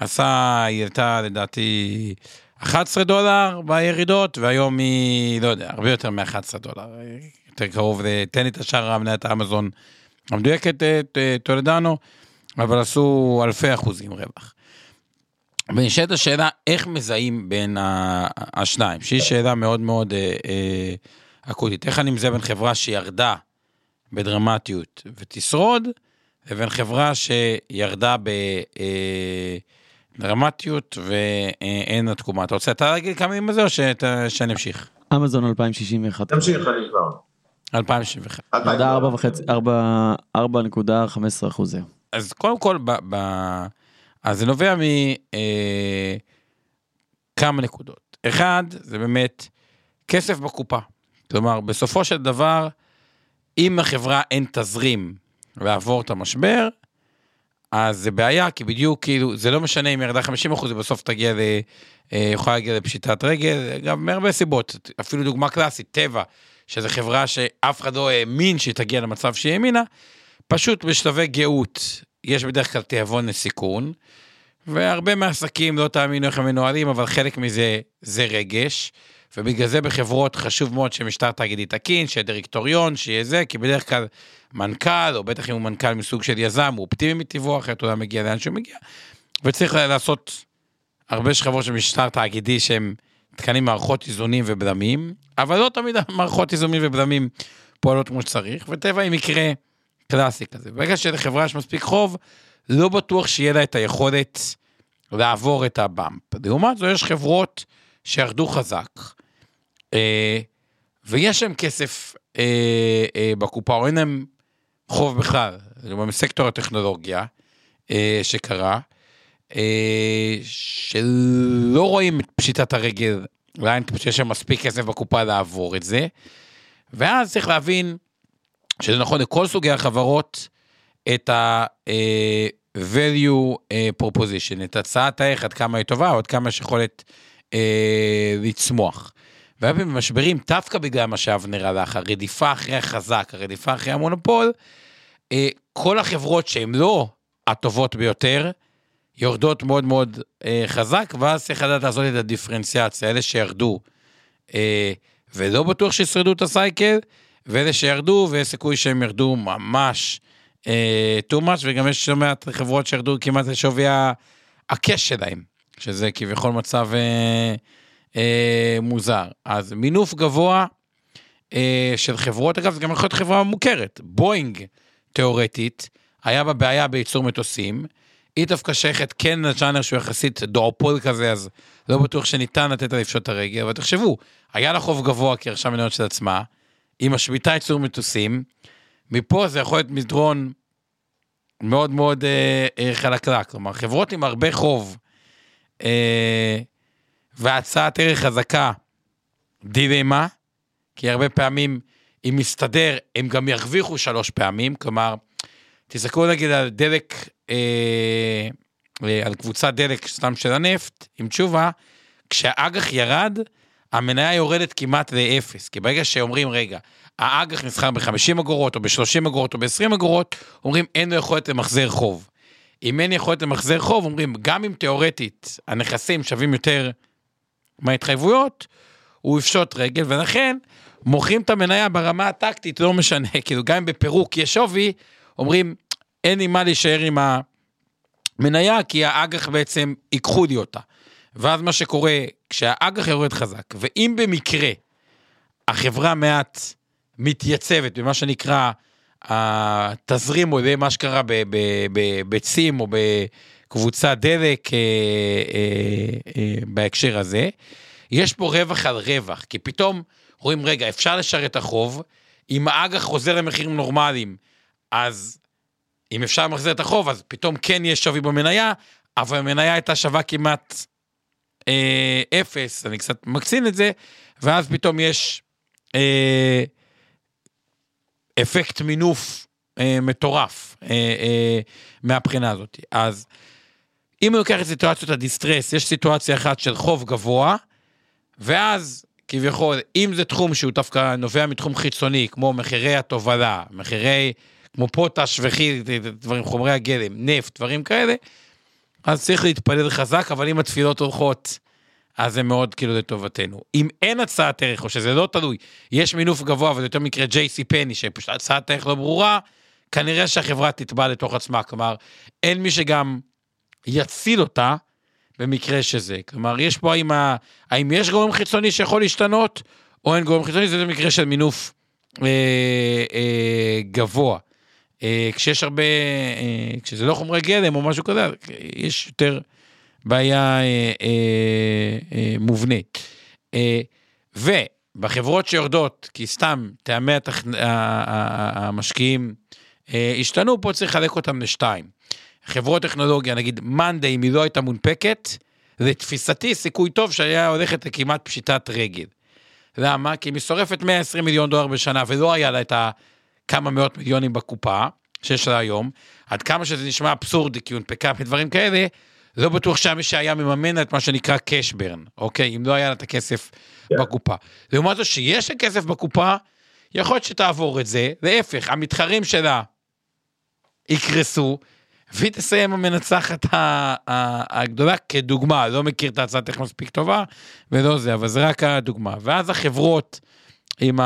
עשה, היא הייתה לדעתי 11 דולר בירידות, והיום היא, לא יודע, הרבה יותר מ-11 דולר, יותר קרוב, תן לי את השאר המניית האמזון המדויקת, אה, אה, טולדנו, אבל עשו אלפי אחוזים רווח. ונשאלת השאלה איך מזהים בין השניים, שהיא שאלה מאוד מאוד אה, אה, אקוטית. איך אני מזהה בין חברה שירדה בדרמטיות ותשרוד, לבין חברה שירדה בדרמטיות ואין לה תקומה. אתה רוצה אתה להגיד כמה מילים על זה או שאני אמשיך? אמזון 2061. תמשיך, אני כבר. 2061. ירדה 4.15 אחוז. אז קודם כל, ב, ב, אז זה נובע מכמה נקודות. אחד, זה באמת כסף בקופה. כלומר, בסופו של דבר, אם לחברה אין תזרים לעבור את המשבר, אז זה בעיה, כי בדיוק כאילו, זה לא משנה אם ירדה 50 אחוז, בסוף תגיע ל... אה, יכולה להגיע לפשיטת רגל, גם מהרבה סיבות. אפילו דוגמה קלאסית, טבע, שזו חברה שאף אחד לא האמין שהיא תגיע למצב שהיא האמינה, פשוט בשלבי גאות, יש בדרך כלל תיאבון לסיכון, והרבה מהעסקים, לא תאמינו איך הם מנוהלים, אבל חלק מזה זה רגש, ובגלל זה בחברות חשוב מאוד שמשטר תאגידי תקין, שיהיה דירקטוריון, שיהיה זה, כי בדרך כלל מנכ"ל, או בטח אם הוא מנכ"ל מסוג של יזם, הוא אופטימי מטבעו, אחרת הוא לא מגיע לאן שהוא מגיע, וצריך לעשות הרבה שכבות של משטר תאגידי שהם תקנים מערכות איזונים ובלמים, אבל לא תמיד המערכות איזונים ובלמים פועלות כמו שצריך, וטבע היא מקרה קלאסי כזה. ברגע שלחברה יש מספיק חוב, לא בטוח שיהיה לה את היכולת לעבור את הבאמפ. לעומת זאת, יש חברות שירדו חזק, אה, ויש להם כסף אה, אה, בקופה, או אין להם חוב בכלל, מסקטור הטכנולוגיה שקרה, שלא רואים את פשיטת הרגל, אולי פשוט יש להם מספיק כסף בקופה לעבור את זה, ואז צריך להבין שזה נכון לכל סוגי החברות, את ה-value אה, proposition, את הצעת הערך, עד כמה היא טובה, או עד כמה יש יכולת אה, לצמוח. והרבה פעמים במשברים, דווקא בגלל מה שאבנר הלך, הרדיפה אחרי החזק, הרדיפה אחרי המונופול, אה, כל החברות שהן לא הטובות ביותר, יורדות מאוד מאוד אה, חזק, ואז צריך לדעת לעשות את הדיפרנציאציה, אלה שירדו אה, ולא בטוח שישרדו את הסייקל, ואלה שירדו, ויש סיכוי שהם ירדו ממש אה, too much, וגם יש לא מעט חברות שירדו כמעט לשווי הקש שלהם, שזה כביכול מצב אה, אה, מוזר. אז מינוף גבוה אה, של חברות, אגב, זה גם יכול להיות חברה מוכרת. בואינג, תיאורטית, היה בה בעיה בייצור מטוסים. היא דווקא שייכת כן לז'אנר שהוא יחסית דואופול כזה, אז לא בטוח שניתן לתת לה לפשוט את הרגל, אבל תחשבו, היה לה חוב גבוה כי רכשה מניות של עצמה, היא משביתה ייצור מטוסים, מפה זה יכול להיות מדרון מאוד מאוד אה, אה, חלקלק, כלומר חברות עם הרבה חוב אה, והצעת ערך חזקה, דילמה, כי הרבה פעמים אם מסתדר הם גם ירוויחו שלוש פעמים, כלומר תסתכלו נגיד על דלק, אה, אה, על קבוצת דלק סתם של הנפט, עם תשובה, כשהאג"ח ירד, המניה יורדת כמעט לאפס, כי ברגע שאומרים, רגע, האג"ח נסחר ב-50 אגורות, או ב-30 אגורות, או ב-20 אגורות, אומרים, אין לו יכולת למחזר חוב. אם אין יכולת למחזר חוב, אומרים, גם אם תיאורטית הנכסים שווים יותר מההתחייבויות, הוא יפשוט רגל, ולכן מוכרים את המניה ברמה הטקטית, לא משנה, כאילו גם אם בפירוק יש שווי, אומרים, אין לי מה להישאר עם מניה, כי האג"ח בעצם ייקחו לי אותה. ואז מה שקורה, כשהאג"ח יורד חזק, ואם במקרה החברה מעט מתייצבת במה שנקרא התזרים עולה מה שקרה בצים או בקבוצת דלק אה, אה, אה, בהקשר הזה, יש פה רווח על רווח, כי פתאום רואים, רגע, אפשר לשרת את החוב, אם האג"ח חוזר למחירים נורמליים, אז אם אפשר למחזר את החוב, אז פתאום כן יש שווי במניה, אבל המניה הייתה שווה כמעט אה, אפס, אני קצת מקצין את זה, ואז פתאום יש אה, אפקט מינוף אה, מטורף אה, אה, מהבחינה הזאת. אז אם אני לוקח את סיטואציות הדיסטרס, יש סיטואציה אחת של חוב גבוה, ואז כביכול, אם זה תחום שהוא דווקא נובע מתחום חיצוני, כמו מחירי התובלה, מחירי, כמו פוטש וכי, דברים, חומרי הגלם, נפט, דברים כאלה, אז צריך להתפלל חזק, אבל אם התפילות הולכות, אז זה מאוד כאילו לטובתנו. אם אין הצעת ערך, או שזה לא תלוי, יש מינוף גבוה, וזה יותר מקרה ג'ייסי פני, שפשוט הצעת ערך לא ברורה, כנראה שהחברה תטבע לתוך עצמה. כלומר, אין מי שגם יציל אותה במקרה שזה. כלומר, יש פה האם, ה... האם יש גורם חיצוני שיכול להשתנות, או אין גורם חיצוני, זה מקרה של מינוף אה, אה, גבוה. אה, כשיש הרבה, אה, כשזה לא חומרי גלם או משהו כזה, יש יותר בעיה אה, מובנית. ובחברות שיורדות, כי סתם טעמי. המשקיעים השתנו, פה צריך לחלק אותם לשתיים. חברות טכנולוגיה, נגיד מאנדיי, אם היא לא הייתה מונפקת, לתפיסתי סיכוי טוב שהיה הולכת לכמעט פשיטת רגל. למה? כי היא שורפת 120 מיליון דולר בשנה ולא היה לה את הכמה מאות מיליונים בקופה, שיש לה היום, עד כמה שזה נשמע אבסורדי, כי הונפקה מדברים כאלה, לא בטוח שהיה מי שהיה מממן את מה שנקרא cash burn, אוקיי? אם לא היה לה את הכסף yeah. כן. בקופה. לעומת זאת שיש לה כסף בקופה, יכול להיות שתעבור את זה, להפך, המתחרים שלה יקרסו, והיא תסיים המנצחת הגדולה כדוגמה, לא מכיר את ההצעת איך מספיק טובה, ולא זה, אבל זה רק הדוגמה. ואז החברות עם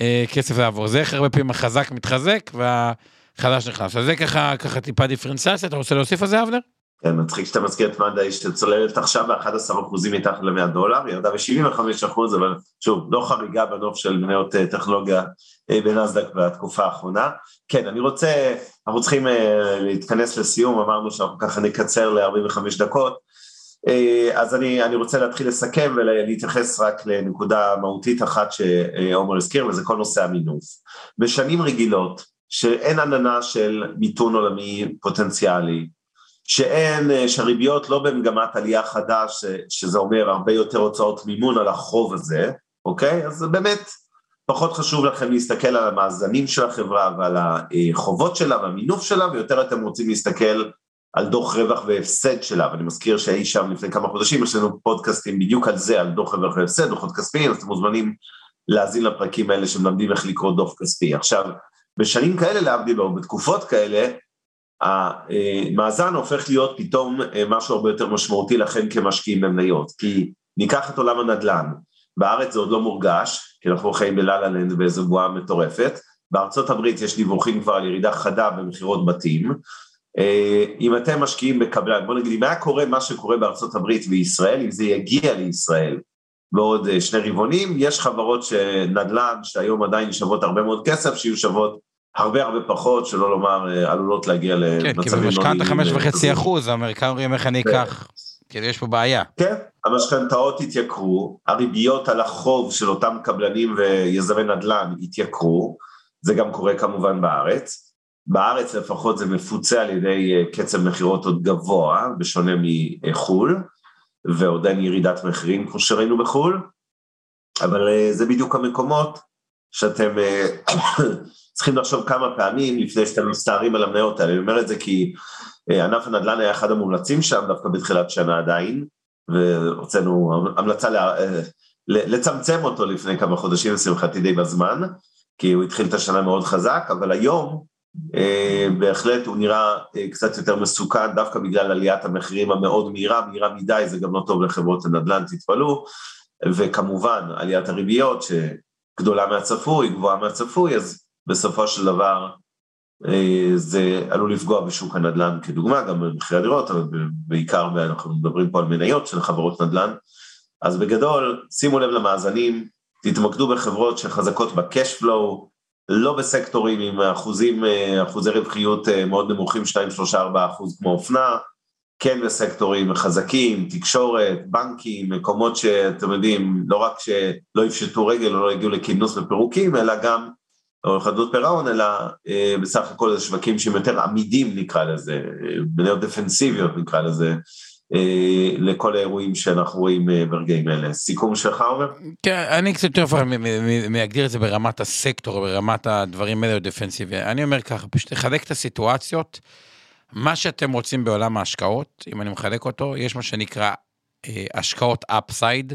הכסף לעבור, זה איך הרבה פעמים החזק מתחזק והחדש נכנס. אז זה ככה, ככה טיפה דיפרנציאציה, אתה רוצה להוסיף על זה, אבנר? כן, מצחיק שאתה מזכיר את מאנדיי שצוללת עכשיו ב-11 אחוזים מתחת ל-100 דולר, ירדה ב-75 אחוז, אבל שוב, לא חריגה בנוף של מניות אה, טכנולוגיה אה, בנסדק בתקופה האחרונה. כן, אני רוצה, אנחנו צריכים אה, להתכנס לסיום, אמרנו שאנחנו ככה נקצר ל-45 דקות, אז אני, אני רוצה להתחיל לסכם ולהתייחס רק לנקודה מהותית אחת שעומר הזכיר, וזה כל נושא המינוף. בשנים רגילות, שאין עננה של מיתון עולמי פוטנציאלי, שאין, אה, שהריביות לא במגמת עלייה חדה, ש, שזה אומר הרבה יותר הוצאות מימון על החוב הזה, אוקיי? אז באמת פחות חשוב לכם להסתכל על המאזנים של החברה ועל החובות שלה והמינוף שלה, ויותר אתם רוצים להסתכל על דוח רווח והפסד שלה, ואני מזכיר שאי שם לפני כמה חודשים יש לנו פודקאסטים בדיוק על זה, על דוח רווח והפסד, דוחות כספיים, אז אתם מוזמנים להאזין לפרקים האלה שמלמדים איך לקרוא דוח כספי. עכשיו, בשנים כאלה להבדיל, או בתקופות כאלה, המאזן הופך להיות פתאום אה, משהו הרבה יותר משמעותי לכם כמשקיעים במניות, כי ניקח את עולם הנדל"ן, בארץ זה עוד לא מורגש, כי אנחנו חיים בלה לנד באיזו בועה מטורפת, בארצות הברית יש דיווחים כבר על ירידה חדה במכירות בתים, אה, אם אתם משקיעים בקבלן, בוא נגיד, אם היה קורה מה שקורה בארצות הברית וישראל, אם זה יגיע לישראל בעוד אה, שני רבעונים, יש חברות שנדל"ן שהיום עדיין שוות הרבה מאוד כסף, שיהיו שוות הרבה הרבה פחות, שלא לומר אה, עלולות להגיע למצבים כן, כי במשכנתה חמש וחצי אחוז, האמריקאים אומרים איך אני אקח, כאילו יש פה בעיה. כן, המשכנתאות התייקרו, הריביות על החוב של אותם קבלנים ויזמי נדל"ן התייקרו, זה גם קורה כמובן בארץ. בארץ לפחות זה מפוצה על ידי אה, קצב מכירות עוד גבוה, בשונה מחו"ל, ועוד אין ירידת מחירים כמו שראינו בחו"ל, אבל אה, זה בדיוק המקומות שאתם צריכים לחשוב כמה פעמים לפני שאתם מסתערים על המניות האלה, אני אומר את זה כי אה, ענף הנדל"ן היה אחד המומלצים שם דווקא בתחילת שנה עדיין, והוצאנו המלצה לה, אה, לצמצם אותו לפני כמה חודשים, לשמחתי די בזמן, כי הוא התחיל את השנה מאוד חזק, אבל היום אה, בהחלט הוא נראה קצת יותר מסוכן דווקא בגלל עליית המחירים המאוד מהירה, מהירה מדי, זה גם לא טוב לחברות הנדל"ן, תתפלאו, וכמובן עליית הריביות שגדולה מהצפוי, גבוהה מהצפוי, אז בסופו של דבר אה, זה עלול לפגוע בשוק הנדל"ן כדוגמה, גם במחירי הדירות, אבל בעיקר אנחנו מדברים פה על מניות של חברות נדל"ן. אז בגדול, שימו לב למאזנים, תתמקדו בחברות שחזקות ב-cash flow, לא בסקטורים עם אחוזים, אה, אחוזי רווחיות אה, מאוד נמוכים, 2, 3, 4 אחוז כמו אופנה, כן בסקטורים חזקים, תקשורת, בנקים, מקומות שאתם יודעים, לא רק שלא יפשטו רגל או לא יגיעו לכינוס ופירוקים, אלא גם, או חדלות פירעון, אלא אה, בסך הכל זה שווקים שהם יותר עמידים נקרא לזה, מניות דפנסיביות נקרא לזה, לכל האירועים שאנחנו רואים אה, ברגעים האלה. סיכום שלך אומר? כן, אני קצת יותר מאגדיר את זה ברמת הסקטור, ברמת הדברים האלה דפנסיבי. אני אומר ככה, פשוט לחלק את הסיטואציות. מה שאתם רוצים בעולם ההשקעות, אם אני מחלק אותו, יש מה שנקרא אה, השקעות אפסייד.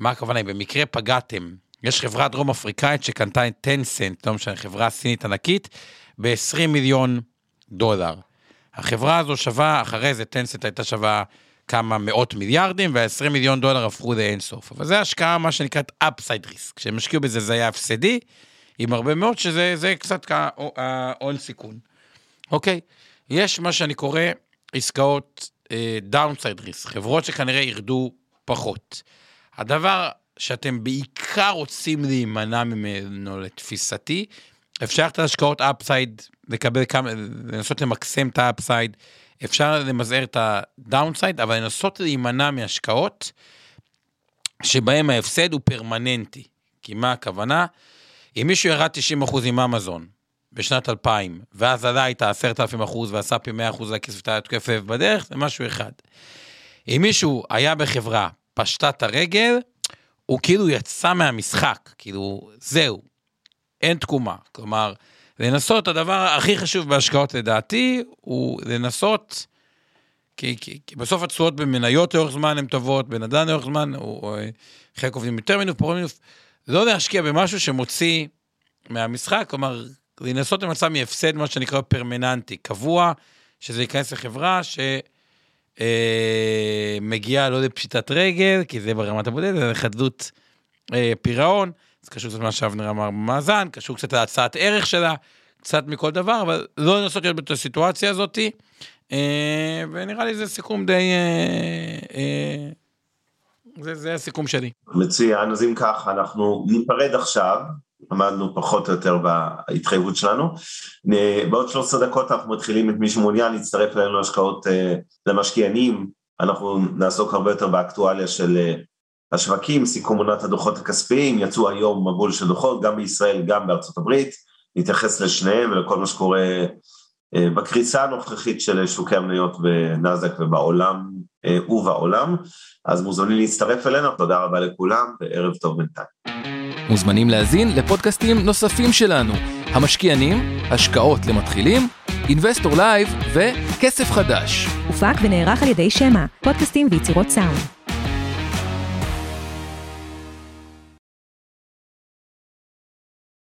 מה הכוונה? אם במקרה פגעתם, יש חברה דרום אפריקאית שקנתה את טנסנט, לא משנה, חברה סינית ענקית, ב-20 מיליון דולר. החברה הזו שווה, אחרי זה טנסנט הייתה שווה כמה מאות מיליארדים, וה-20 מיליון דולר הפכו לאינסוף. אבל זה השקעה, מה שנקראת אפסייד ריסק. כשהם השקיעו בזה זה היה הפסדי, עם הרבה מאוד שזה קצת ההון סיכון. אוקיי? יש מה שאני קורא עסקאות downside uh, risk, חברות שכנראה ירדו פחות. הדבר שאתם בעיקר רוצים להימנע ממנו לתפיסתי, אפשר את ההשקעות upside, לקבל כמה, לנסות למקסם את ה upside, אפשר למזער את ה downside, אבל לנסות להימנע מהשקעות שבהם ההפסד הוא פרמננטי. כי מה הכוונה? אם מישהו ירד 90% עם אמזון בשנת 2000, ואז עלה איתה 10,000 אחוז ועשה פי 100 אחוז לכסף את התקף בדרך, זה משהו אחד. אם מישהו היה בחברה, פשטה את הרגל, הוא כאילו יצא מהמשחק, כאילו, זהו, אין תקומה. כלומר, לנסות, הדבר הכי חשוב בהשקעות לדעתי, הוא לנסות, כי, כי, כי בסוף התשואות במניות לאורך זמן הן טובות, בנדל"ן לאורך זמן, או, או, חלק עובדים יותר מינוף, פחות מינוף, לא להשקיע במשהו שמוציא מהמשחק, כלומר, לנסות למצב מהפסד, מה שנקרא פרמננטי, קבוע, שזה ייכנס לחברה שמגיעה אה, לא לפשיטת רגל, כי זה ברמת הבודדת, זה לחדלות אה, פירעון. זה קשור קצת למה שאבנר אמר במאזן, קשור קצת להצעת ערך שלה, קצת מכל דבר, אבל לא לנסות להיות בסיטואציה הזאת, אה, ונראה לי זה סיכום די... אה, אה, זה, זה הסיכום שלי. מצוין, אז אם כך, אנחנו ניפרד עכשיו, עמדנו פחות או יותר בהתחייבות שלנו. בעוד 13 דקות אנחנו מתחילים את מי שמעוניין להצטרף אלינו להשקעות למשקיענים, אנחנו נעסוק הרבה יותר באקטואליה של השווקים, סיכום עונת הדוחות הכספיים, יצאו היום מבול של דוחות, גם בישראל, גם בארצות הברית, נתייחס לשניהם ולכל מה שקורה אה, בקריסה הנוכחית של שוקי המניות בנאזק ובעולם אה, ובעולם, אז מוזמנים להצטרף אלינו, תודה רבה לכולם וערב טוב בינתיים. מוזמנים להזין לפודקאסטים נוספים שלנו, המשקיענים, השקעות למתחילים, אינווסטור לייב וכסף חדש. הופק ונערך על ידי שמע, פודקאסטים ויצירות סאונד.